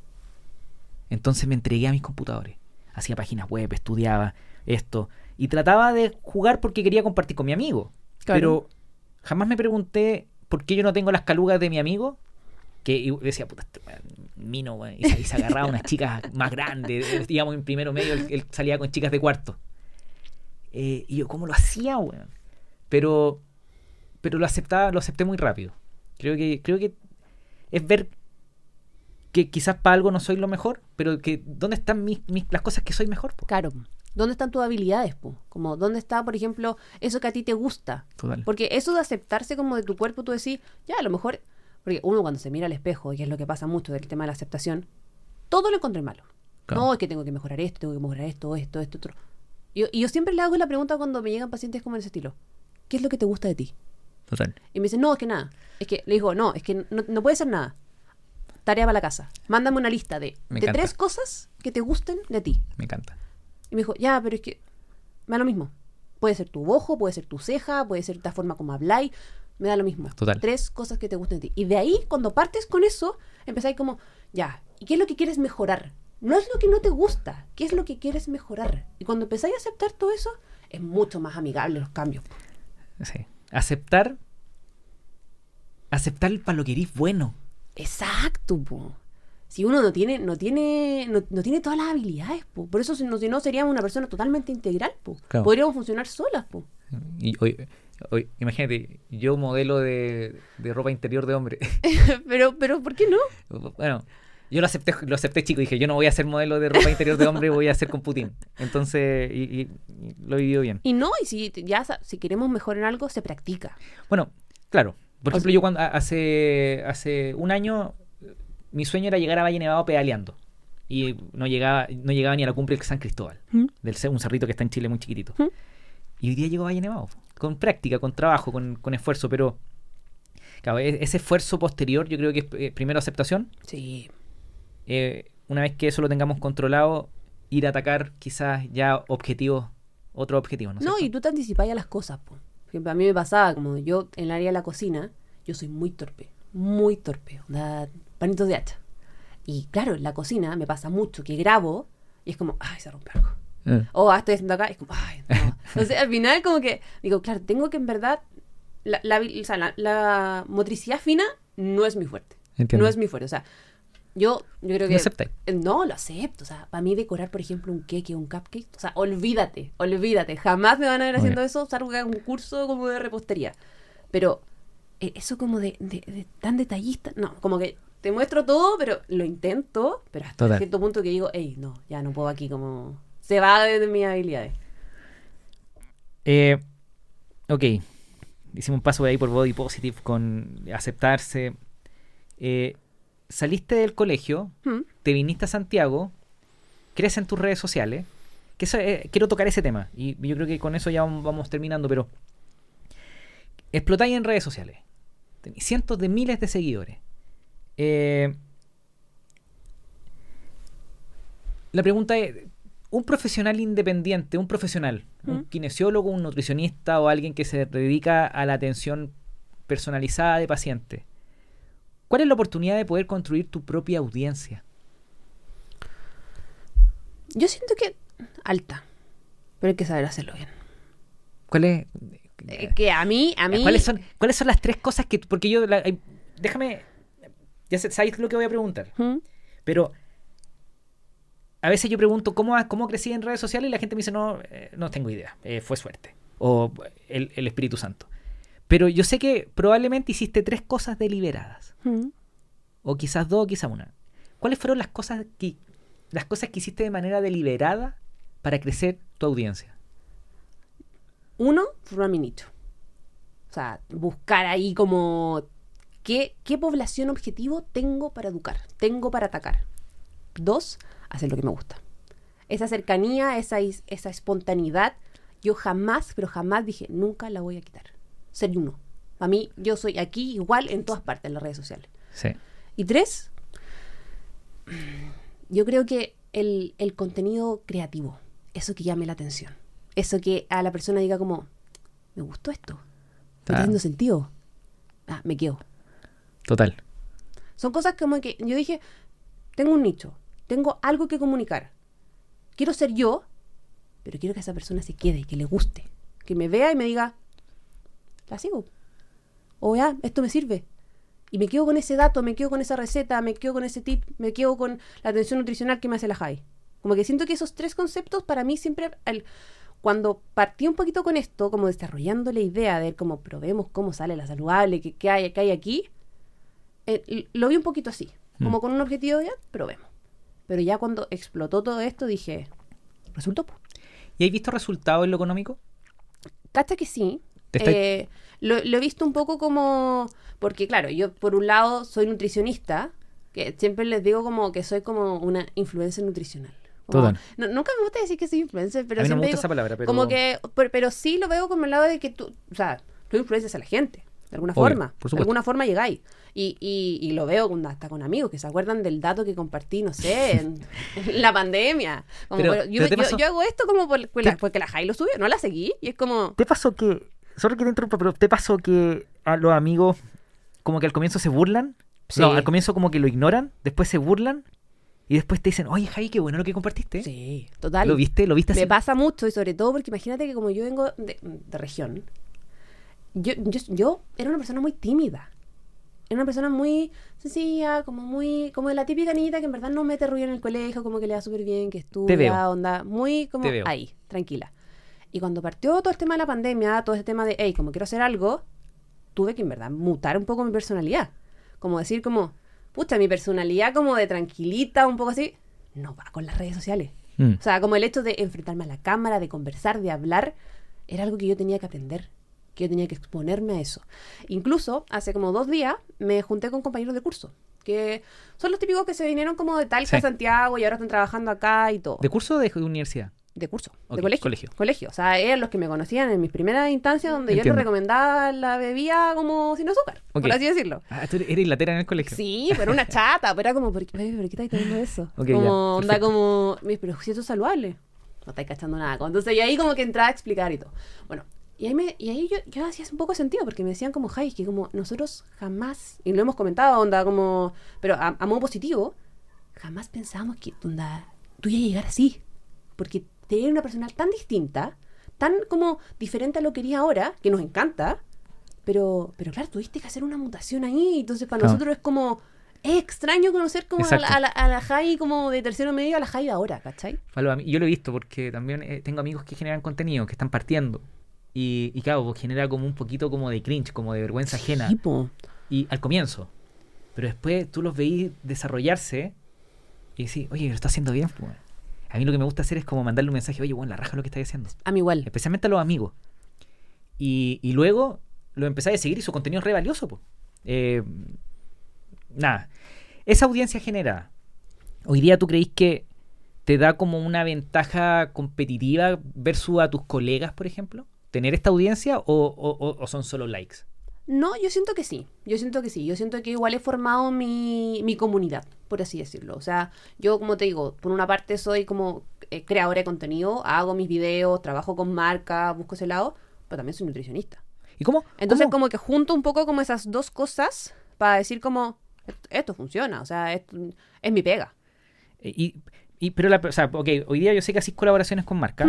Entonces me entregué a mis computadores. Hacía páginas web, estudiaba esto. Y trataba de jugar porque quería compartir con mi amigo. Claro. Pero jamás me pregunté por qué yo no tengo las calugas de mi amigo. Que decía, puta, este mino, weón", Y, se- y se agarraba a unas chicas más grandes. Digamos, en primero medio, él, él salía con chicas de cuarto. Eh, y yo, ¿cómo lo hacía, weón? Pero, pero lo aceptaba, lo acepté muy rápido. Creo que, creo que es ver que quizás para algo no soy lo mejor, pero que dónde están mis, mis- las cosas que soy mejor. po? Claro. ¿Dónde están tus habilidades, po? Como, ¿dónde está, por ejemplo, eso que a ti te gusta? Total. Porque eso de aceptarse como de tu cuerpo, tú decís, ya, a lo mejor... Porque uno cuando se mira al espejo, y es lo que pasa mucho del tema de la aceptación, todo lo encontré malo. Claro. No, es que tengo que mejorar esto, tengo que mejorar esto, esto, esto, otro. Y yo, y yo siempre le hago la pregunta cuando me llegan pacientes como en ese estilo. ¿Qué es lo que te gusta de ti? Total. Y me dicen, no, es que nada. Es que le digo, no, es que no, no puede ser nada. Tarea para la casa. Mándame una lista de, Me de encanta. tres cosas que te gusten de ti. Me encanta. Y me dijo, ya, pero es que me da lo mismo. Puede ser tu ojo, puede ser tu ceja, puede ser la forma como habláis, me da lo mismo. Total. Tres cosas que te gusten de ti. Y de ahí, cuando partes con eso, empezáis como, ya, ¿y qué es lo que quieres mejorar? No es lo que no te gusta, ¿qué es lo que quieres mejorar? Y cuando empezáis a aceptar todo eso, es mucho más amigable los cambios. Sí. Aceptar. Aceptar para lo que eres bueno. Exacto, po. Si uno no tiene, no tiene, no, no tiene todas las habilidades, po. Por eso si no, si no seríamos una persona totalmente integral, po. Claro. Podríamos funcionar solas, po. Y hoy, hoy, imagínate, yo modelo de, de ropa interior de hombre. pero, pero, ¿por qué no? bueno, Yo lo acepté, lo acepté chico, dije, yo no voy a ser modelo de ropa interior de hombre, voy a ser con Putin. Entonces, y, y- y lo he vivido bien. Y no, y si ya si queremos mejorar en algo, se practica. Bueno, claro. Por O ejemplo, sea- yo cuando hace, hace un año, mi sueño era llegar a Valle Nevado pedaleando. Y no llegaba, no llegaba ni a la cumbre del San Cristóbal, del ce- un cerrito que está en Chile muy chiquitito. ¿Mm? Y hoy día llego a Valle Nevado, con práctica, con trabajo, con, con esfuerzo, pero claro, e- ese esfuerzo posterior yo creo que es eh, primero aceptación, Sí. Eh, una vez que eso lo tengamos controlado, ir a atacar quizás ya objetivos, otros objetivos, ¿no? No, y tú te anticipáis a las cosas. Po. Por ejemplo, a mí me pasaba, como yo en el área de la cocina, yo soy muy torpe, muy torpe, onda, panitos de hacha. Y claro, en la cocina me pasa mucho que grabo y es como, ay, se rompe algo. Eh. O ah, estoy haciendo acá, y es como, ay, no. Entonces, al final, como que, digo, claro, tengo que en verdad, la, la, o sea, la- la motricidad fina no es muy fuerte. Entiendo. No es muy fuerte. O sea, yo, yo creo que. ¿Lo aceptáis? Eh, No, lo acepto. O sea, para mí decorar, por ejemplo, un queque o un cupcake, o sea, olvídate, olvídate. Jamás me van a ver Muy haciendo bien. eso, salvo que haga un curso como de repostería. Pero eh, eso como de, de- de tan detallista, no, como que te muestro todo, pero lo intento, pero hasta Total. cierto punto que digo, hey, no, ya no puedo aquí como... Se va de, de mis habilidades. Eh, ok. Hicimos un paso de ahí por Body Positive con aceptarse. Eh, saliste del colegio, Mm. te viniste a Santiago, crees en tus redes sociales. Que eso, eh, quiero tocar ese tema y yo creo que con eso ya vamos- vamos terminando, pero explotáis en redes sociales. Tenéis cientos de miles de seguidores. Eh, la pregunta es, un profesional independiente, un profesional, un ¿Mm? kinesiólogo, un nutricionista o alguien que se dedica a la atención personalizada de pacientes, ¿cuál es la oportunidad de poder construir tu propia audiencia? Yo siento que alta, pero hay que saber hacerlo bien. ¿Cuál es, Eh, que a mí, a mí... ¿Cuáles son, ¿Cuáles son las tres cosas que... Porque yo... la- déjame... Ya sabéis lo que voy a preguntar. ¿Mm? Pero a veces yo pregunto cómo, cómo crecí en redes sociales y la gente me dice, no, eh, no tengo idea, eh, fue suerte. O el, el Espíritu Santo. Pero yo sé que probablemente hiciste tres cosas deliberadas. ¿Mm? O quizás dos, o quizás una. ¿Cuáles fueron las cosas que, las cosas que hiciste de manera deliberada para crecer tu audiencia? Uno, formar mi nicho. O sea, buscar ahí como qué, qué población objetivo tengo para educar, tengo para atacar. Dos, hacer lo que me gusta. Esa cercanía, esa, esa espontaneidad, yo jamás, pero jamás dije, nunca la voy a quitar. Ser uno. A mí, yo soy aquí igual en todas partes, en las redes sociales. Sí. Y tres, yo creo que el, el contenido creativo, eso que llame la atención, eso que a la persona diga como, me gustó esto, me está Ah. haciendo sentido, ah, me quedo. Total. Son cosas como que yo dije, tengo un nicho, tengo algo que comunicar, quiero ser yo, pero quiero que esa persona se quede, que le guste, que me vea y me diga, la sigo. O ya, esto me sirve. Y me quedo con ese dato, me quedo con esa receta, me quedo con ese tip, me quedo con la atención nutricional que me hace la Jai. Como que siento que esos tres conceptos para mí siempre, al- cuando partí un poquito con esto, como desarrollando la idea de cómo probemos cómo sale la saludable, qué, qué hay, qué hay aquí, eh, lo vi un poquito así, como Mm. con un objetivo ya, probemos. Pero ya cuando explotó todo esto dije, resultó. ¿Y has visto resultados en lo económico? Cacha que sí. Estoy- Eh, lo, lo he visto un poco como. Porque, claro, yo por un lado soy nutricionista, que siempre les digo como que soy como una influencer nutricional. Como- no- nunca me gusta decir que soy influencer, pero a mí no me gusta digo esa palabra, pero... como que. Pero, pero sí lo veo como el lado de que tú. O sea, tú influencias a la gente. De alguna Obvio, forma. por de alguna forma llegáis. Y, y, y lo veo con- hasta con amigos que se acuerdan del dato que compartí, no sé, en, en la pandemia. Como, Pero- yo, pero yo- yo hago esto como por- por la- porque la Jai lo subió, no la seguí. Y es como. ¿Te pasó que, sorry que te interrumpa, pero te pasó que a los amigos como que al comienzo se burlan? Sí. No, al comienzo como que lo ignoran, después se burlan y después te dicen, oye Jai, qué bueno lo que compartiste. Sí, total. ¿Lo viste? ¿Lo viste así? Me pasa mucho y sobre todo porque imagínate que como yo vengo de, de región, yo, yo, yo era una persona muy tímida. Era una persona muy sencilla, como muy, como de la típica niñita que en verdad no mete ruido en el colegio, como que le da súper bien, que estudia, onda, muy como ahí, tranquila. Y cuando partió todo el tema de la pandemia, todo ese tema de, hey, como quiero hacer algo, tuve que en verdad mutar un poco mi personalidad. Como decir como, pucha, mi personalidad como de tranquilita, un poco así, no va con las redes sociales. Mm. O sea, como el hecho de enfrentarme a la cámara, de conversar, de hablar, era algo que yo tenía que aprender, que yo tenía que exponerme a eso. Incluso, hace como dos días, me junté con compañeros de curso, que son los típicos que se vinieron como de Talca Sí. Santiago y ahora están trabajando acá y todo. ¿De curso o de universidad? De curso, de colegio. colegio. Colegio. O sea, eran los que me conocían en mis primeras instancias donde yo les recomendaba la bebida como sin azúcar, por así decirlo. Ah, tú eres latera en el colegio. Sí, pero una chata, pero era como, ¿por qué, "Bebé, ¿por qué estáis tomando eso? Ok, ya, como, onda como, "Mi, pero si esto es saludable. No estáis cachando nada. Entonces, y ahí como que entraba a explicar y todo. Bueno, y ahí, me, y ahí yo, yo hacía un poco sentido, porque me decían como, Jai, que como nosotros jamás, y lo hemos comentado, onda, como, pero a, a modo positivo, jamás pensábamos que, onda, tú ibas a llegar así. Porque te una persona tan distinta, tan como diferente a lo que eres ahora, que nos encanta, pero, pero claro, tuviste que hacer una mutación ahí, entonces para Claro. nosotros es como, es extraño conocer como a la, a, la, a la Jai como de tercero medio a la Jai de ahora, ¿cachai? Yo lo he visto porque también eh, tengo amigos que generan contenido, que están partiendo. Y, y claro, pues genera como un poquito como de cringe, como de vergüenza ajena. Po. Y al comienzo. Pero después tú los veís desarrollarse y decís, oye, lo está haciendo bien. pues". A mí lo que me gusta hacer es como mandarle un mensaje, oye, bueno, la raja lo que estáis haciendo. A mí igual. Especialmente a los amigos. Y, y luego lo empezáis a seguir y su contenido es re valioso. po. Eh, nada. Esa audiencia generada, hoy día tú creís que te da como una ventaja competitiva versus a tus colegas, por ejemplo? ¿Tener esta audiencia o- o son solo likes? No, yo siento que sí, yo siento que sí, yo siento que igual he formado mi, mi comunidad, por así decirlo. O sea, yo como te digo, por una parte soy como eh, creadora de contenido, hago mis videos, trabajo con marcas, busco ese lado, pero también soy nutricionista. ¿Y cómo? Entonces cómo- como que junto un poco como esas dos cosas para decir como, "Esto- esto funciona, o sea, esto es mi pega. Y, y- pero la, o sea, ok, hoy día yo sé que haces colaboraciones con marcas,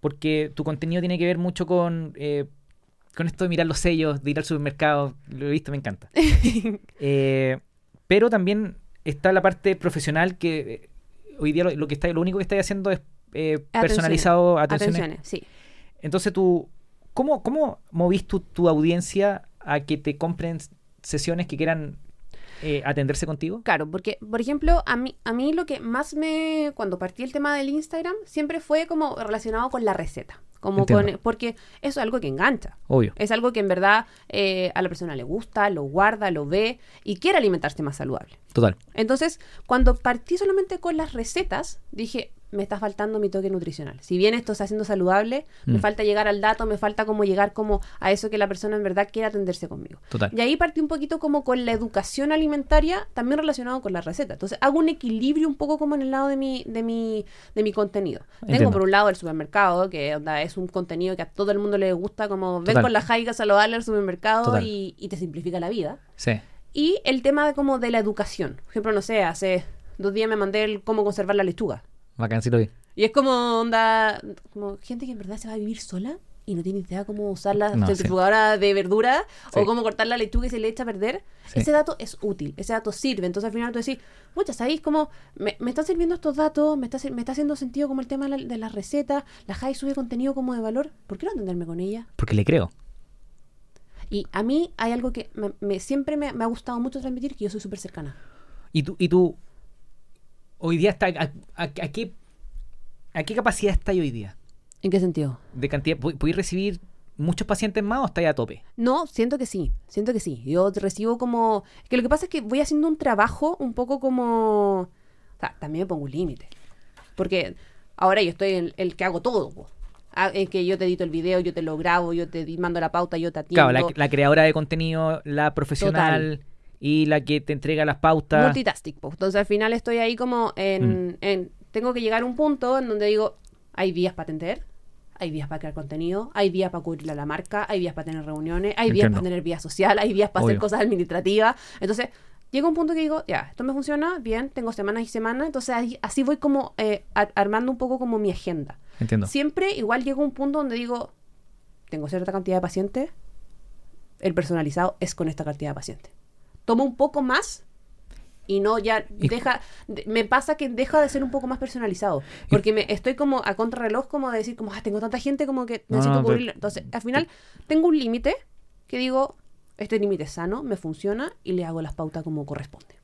porque tu contenido tiene que ver mucho con, eh, con esto de mirar los sellos, de ir al supermercado, lo he visto, me encanta. Eh, pero también está la parte profesional que eh, hoy día lo, lo que está, lo único que estáis haciendo es eh, personalizado atenciones. Atenciones, sí. Entonces tú, ¿cómo, cómo movís tu, tu audiencia a que te compren sesiones que quieran eh, atenderse contigo? Claro, porque, por ejemplo, a mí, a mí lo que más me, cuando partí el tema del Instagram, siempre fue como relacionado con la receta. Como Entiendo. con, porque eso es algo que engancha. Obvio. Es algo que en verdad eh, a la persona le gusta, lo guarda, lo ve y quiere alimentarse más saludable. Total. Entonces, cuando partí solamente con las recetas, dije, me está faltando mi toque nutricional. Si bien esto está siendo saludable, me Mm. falta llegar al dato, me falta como llegar como a eso que la persona en verdad quiere atenderse conmigo. Total. Y ahí partí un poquito como con la educación alimentaria, también relacionado con la receta. Entonces, hago un equilibrio un poco como en el lado de mi, de mi, de mi contenido. Entiendo. Tengo por un lado el supermercado, que onda, es un contenido que a todo el mundo le gusta, como ven Total. con la jaiga saludable al supermercado y te simplifica la vida. Sí. Y el tema de como de la educación. Por ejemplo, no sé, hace dos días me mandé el cómo conservar la lechuga. Lo vi. Y es como onda, como gente que en verdad se va a vivir sola y no tiene idea cómo usar la No, sí. de verdura Sí. o cómo cortar la lechuga y se le echa a perder. Sí. Ese dato es útil, ese dato sirve. Entonces al final tú decís, muchas, ¿sabéis cómo me, me están sirviendo estos datos? Me está, me está haciendo sentido como el tema de la, de la Jai sube contenido como de valor. ¿Por qué no atenderme con ella? Porque le creo. Y a mí hay algo que me, me- siempre me, me ha gustado mucho transmitir, que yo soy súper cercana. ¿Y tú, y tú hoy día está, a, a- a qué, a qué capacidad estáis hoy día? ¿En qué sentido? ¿De cantidad? ¿pu- ¿Podéis recibir muchos pacientes más o estáis a tope? No, siento que sí, siento que sí. Yo recibo como... Que lo que pasa es que voy haciendo un trabajo un poco como... O sea, también me pongo un límite. Porque ahora yo estoy el que hago todo. po. Ah, Es que yo te edito el video, yo te lo grabo, yo te mando la pauta, yo te atiendo. Claro, la, la creadora de contenido, la profesional y la que te entrega las pautas. Multitasking. po. Entonces al final estoy ahí como en, Mm. en- Tengo que llegar a un punto en donde digo, hay días para atender, hay días para crear contenido, hay días para cubrirle a la marca, hay días para tener reuniones, hay Entiendo. para tener vida social, hay días para hacer cosas administrativas. Entonces llega un punto que digo, ya, esto me funciona, bien, tengo semanas y semanas, entonces ahí- así voy como eh, a- armando un poco como mi agenda. Entiendo. Siempre igual llega un punto donde digo, tengo cierta cantidad de pacientes, el personalizado es con esta cantidad de pacientes. Tomo un poco más y no ya deja, de- me pasa que deja de ser un poco más personalizado, porque me estoy como a contrarreloj como de decir como, ah, tengo tanta gente como que necesito no, cubrirlo. Entonces, al final tengo un límite que digo, este límite es sano, me funciona y le hago las pautas como corresponde.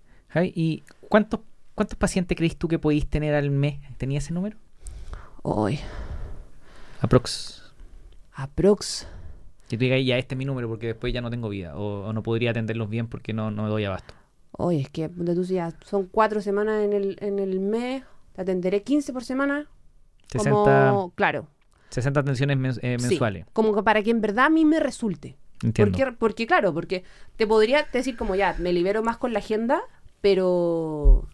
¿y cuántos, cuántos pacientes crees tú que podéis tener al mes? ¿Tenía ese número? Hoy, Aprox. aprox. Que tú digas, ya este es mi número porque después ya no tengo vida. O, o no podría atenderlos bien porque no, no me doy abasto. Hoy es que ponte tú ya son cuatro semanas en el, en el mes, te atenderé 15 por semana. 60, Como, claro, 60 atenciones mens- eh, sí, mensuales. como que para que en verdad a mí me resulte. Entiendo. Porque, porque, claro, porque te podría decir como ya, me libero más con la agenda, pero...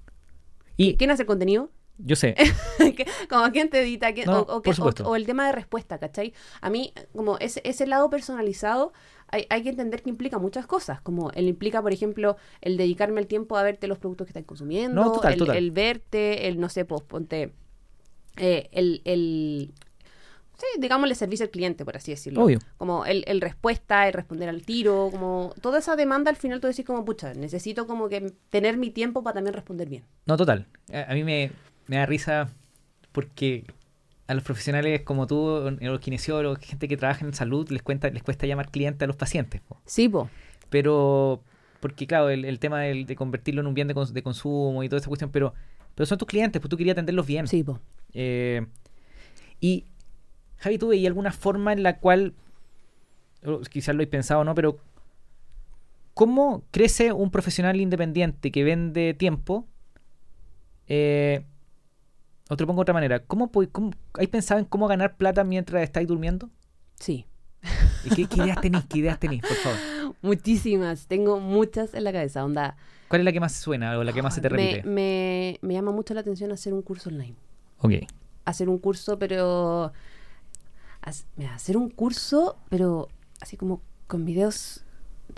Y ¿Quién hace el contenido? Yo sé, ¿Qué- como quién te edita, ¿Quién- No, o, o por qué- o- supuesto. o el tema de respuesta, ¿cachai? A mí, como ese, ese lado personalizado, hay, hay que entender que implica muchas cosas, como él implica, por ejemplo, el dedicarme el tiempo a verte los productos que estás consumiendo, No, total, el, total. el verte, el, no sé, pues ponte, eh, el, el, sí, digámosle servicio al cliente, por así decirlo. Obvio. Como el, el respuesta, el responder al tiro, como toda esa demanda al final tú decís como, pucha, necesito como que tener mi tiempo para también responder bien. no total. A, a mí me, me da risa porque a los profesionales como tú, los kinesiólogos, gente que trabaja en salud, les, cuenta, les cuesta llamar cliente a los pacientes. po. Sí, po. Pero, porque claro, el, el tema de convertirlo en un bien de, cons- de consumo y toda esa cuestión, pero, pero son tus clientes, pues tú querías atenderlos bien. Sí, po. Eh, y, Javi, ¿tú veías alguna forma en la cual, quizás lo he pensado no, pero ¿cómo crece un profesional independiente que vende tiempo? Eh, o te lo pongo de otra manera, ¿cómo, cómo, ¿hay pensado en cómo ganar plata mientras estáis durmiendo? Sí. ¿Y qué, qué ideas tenéis? ¿Qué ideas tenéis, por favor? Muchísimas, tengo muchas en la cabeza, onda. ¿Cuál es la que más suena o la que más se te me, repite? me, me llama mucho la atención hacer un curso online. Ok, Hacer un curso, pero... hacer un curso, pero así como con videos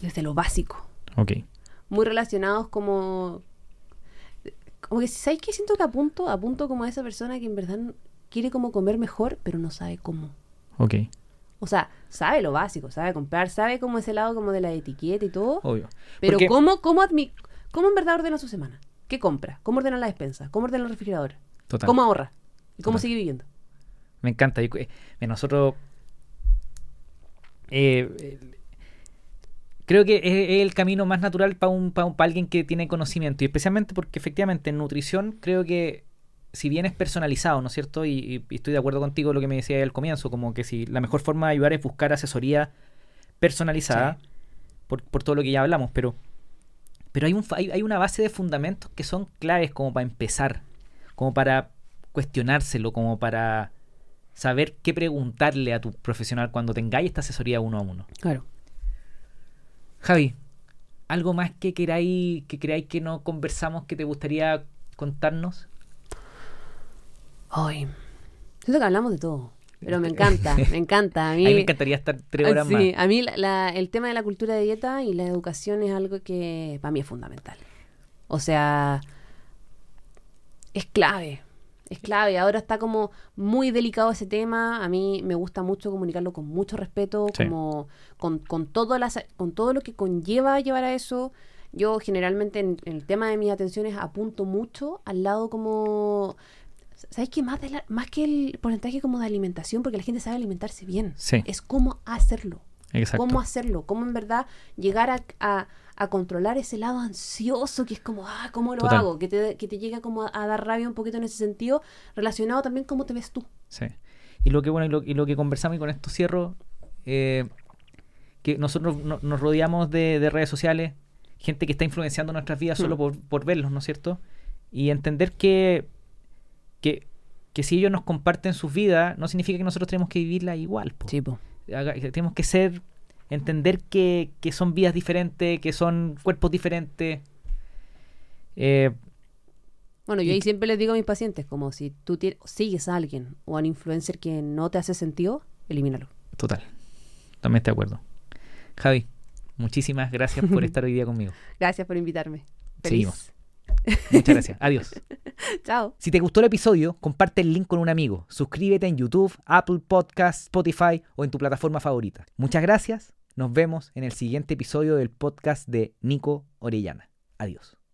desde lo básico. ok. Muy relacionados como... Como que, ¿sabes qué? Siento que apunto, apunto como a esa persona que en verdad quiere como comer mejor, pero no sabe cómo. Ok, O sea, sabe lo básico, sabe comprar, sabe como ese lado como de la etiqueta y todo. obvio. Pero Porque- ¿cómo, cómo, admi- ¿cómo en verdad ordena su semana? ¿Qué compra? ¿Cómo ordena la despensa? ¿Cómo ordena el refrigerador? Total. ¿Cómo ahorra? ¿Y cómo Total. sigue viviendo? Me encanta. Yo- eh, eh, nosotros. eh, eh, creo que es, el camino más natural para un, pa un- pa alguien que tiene conocimiento. Y especialmente porque efectivamente en nutrición creo que. Si bien es personalizado, ¿no es cierto? Y, estoy de acuerdo contigo lo que me decía al comienzo, como que si la mejor forma de ayudar es buscar asesoría personalizada, por, por todo lo que ya hablamos, pero, pero hay, un, hay, hay una base de fundamentos que son claves como para empezar, como para cuestionárselo, como para saber qué preguntarle a tu profesional cuando tengáis esta asesoría uno a uno. Claro. Javi, ¿algo más que queráis, que creáis que no conversamos que te gustaría contarnos? Ay, siento que hablamos de todo. Pero me encanta, me encanta. A A mí, mí me encantaría estar tres horas sí, más. a mí la- la- el tema de la cultura de dieta y la educación es algo que para mí es fundamental. O sea, es clave, es clave. Ahora está como muy delicado ese tema. A mí me gusta mucho comunicarlo con mucho respeto, Sí. como con, con, todo las, con todo lo que conlleva llevar a eso. Yo generalmente en, en el tema de mis atenciones apunto mucho al lado como... ¿Sabes qué? Más, de la- más que el porcentaje como de alimentación, porque la gente sabe alimentarse bien. Sí. Es cómo hacerlo. Exacto. Cómo hacerlo. Cómo en verdad llegar a, a- a controlar ese lado ansioso que es como, ah, ¿cómo lo Total. hago? Que te, que te llega como a, a dar rabia un poquito en ese sentido, relacionado también cómo te ves tú. Sí. Y lo que bueno, y lo, y lo que conversamos y con esto cierro, eh, que nosotros no- nos rodeamos de, de redes sociales, gente que está influenciando nuestras vidas solo Hmm. por, por verlos, ¿no es cierto? Y entender que, que, que si ellos nos comparten sus vidas, no significa que nosotros tenemos que vivirla igual. po. po. Haga- tenemos que ser, entender que, que son vidas diferentes, que son cuerpos diferentes. Eh, Bueno, yo ahí siempre les digo a mis pacientes, como si tú sigues a alguien o a un influencer que no te hace sentido, elimínalo. total. Totalmente de acuerdo. Javi, muchísimas gracias por estar hoy día conmigo. Gracias por invitarme. Seguimos. Muchas gracias. Adiós. Chao. Si te gustó el episodio, comparte el link con un amigo. Suscríbete en YouTube, Apple Podcasts, Spotify o en tu plataforma favorita. Muchas gracias. Nos vemos en el siguiente episodio del podcast de Nico Orellana. Adiós.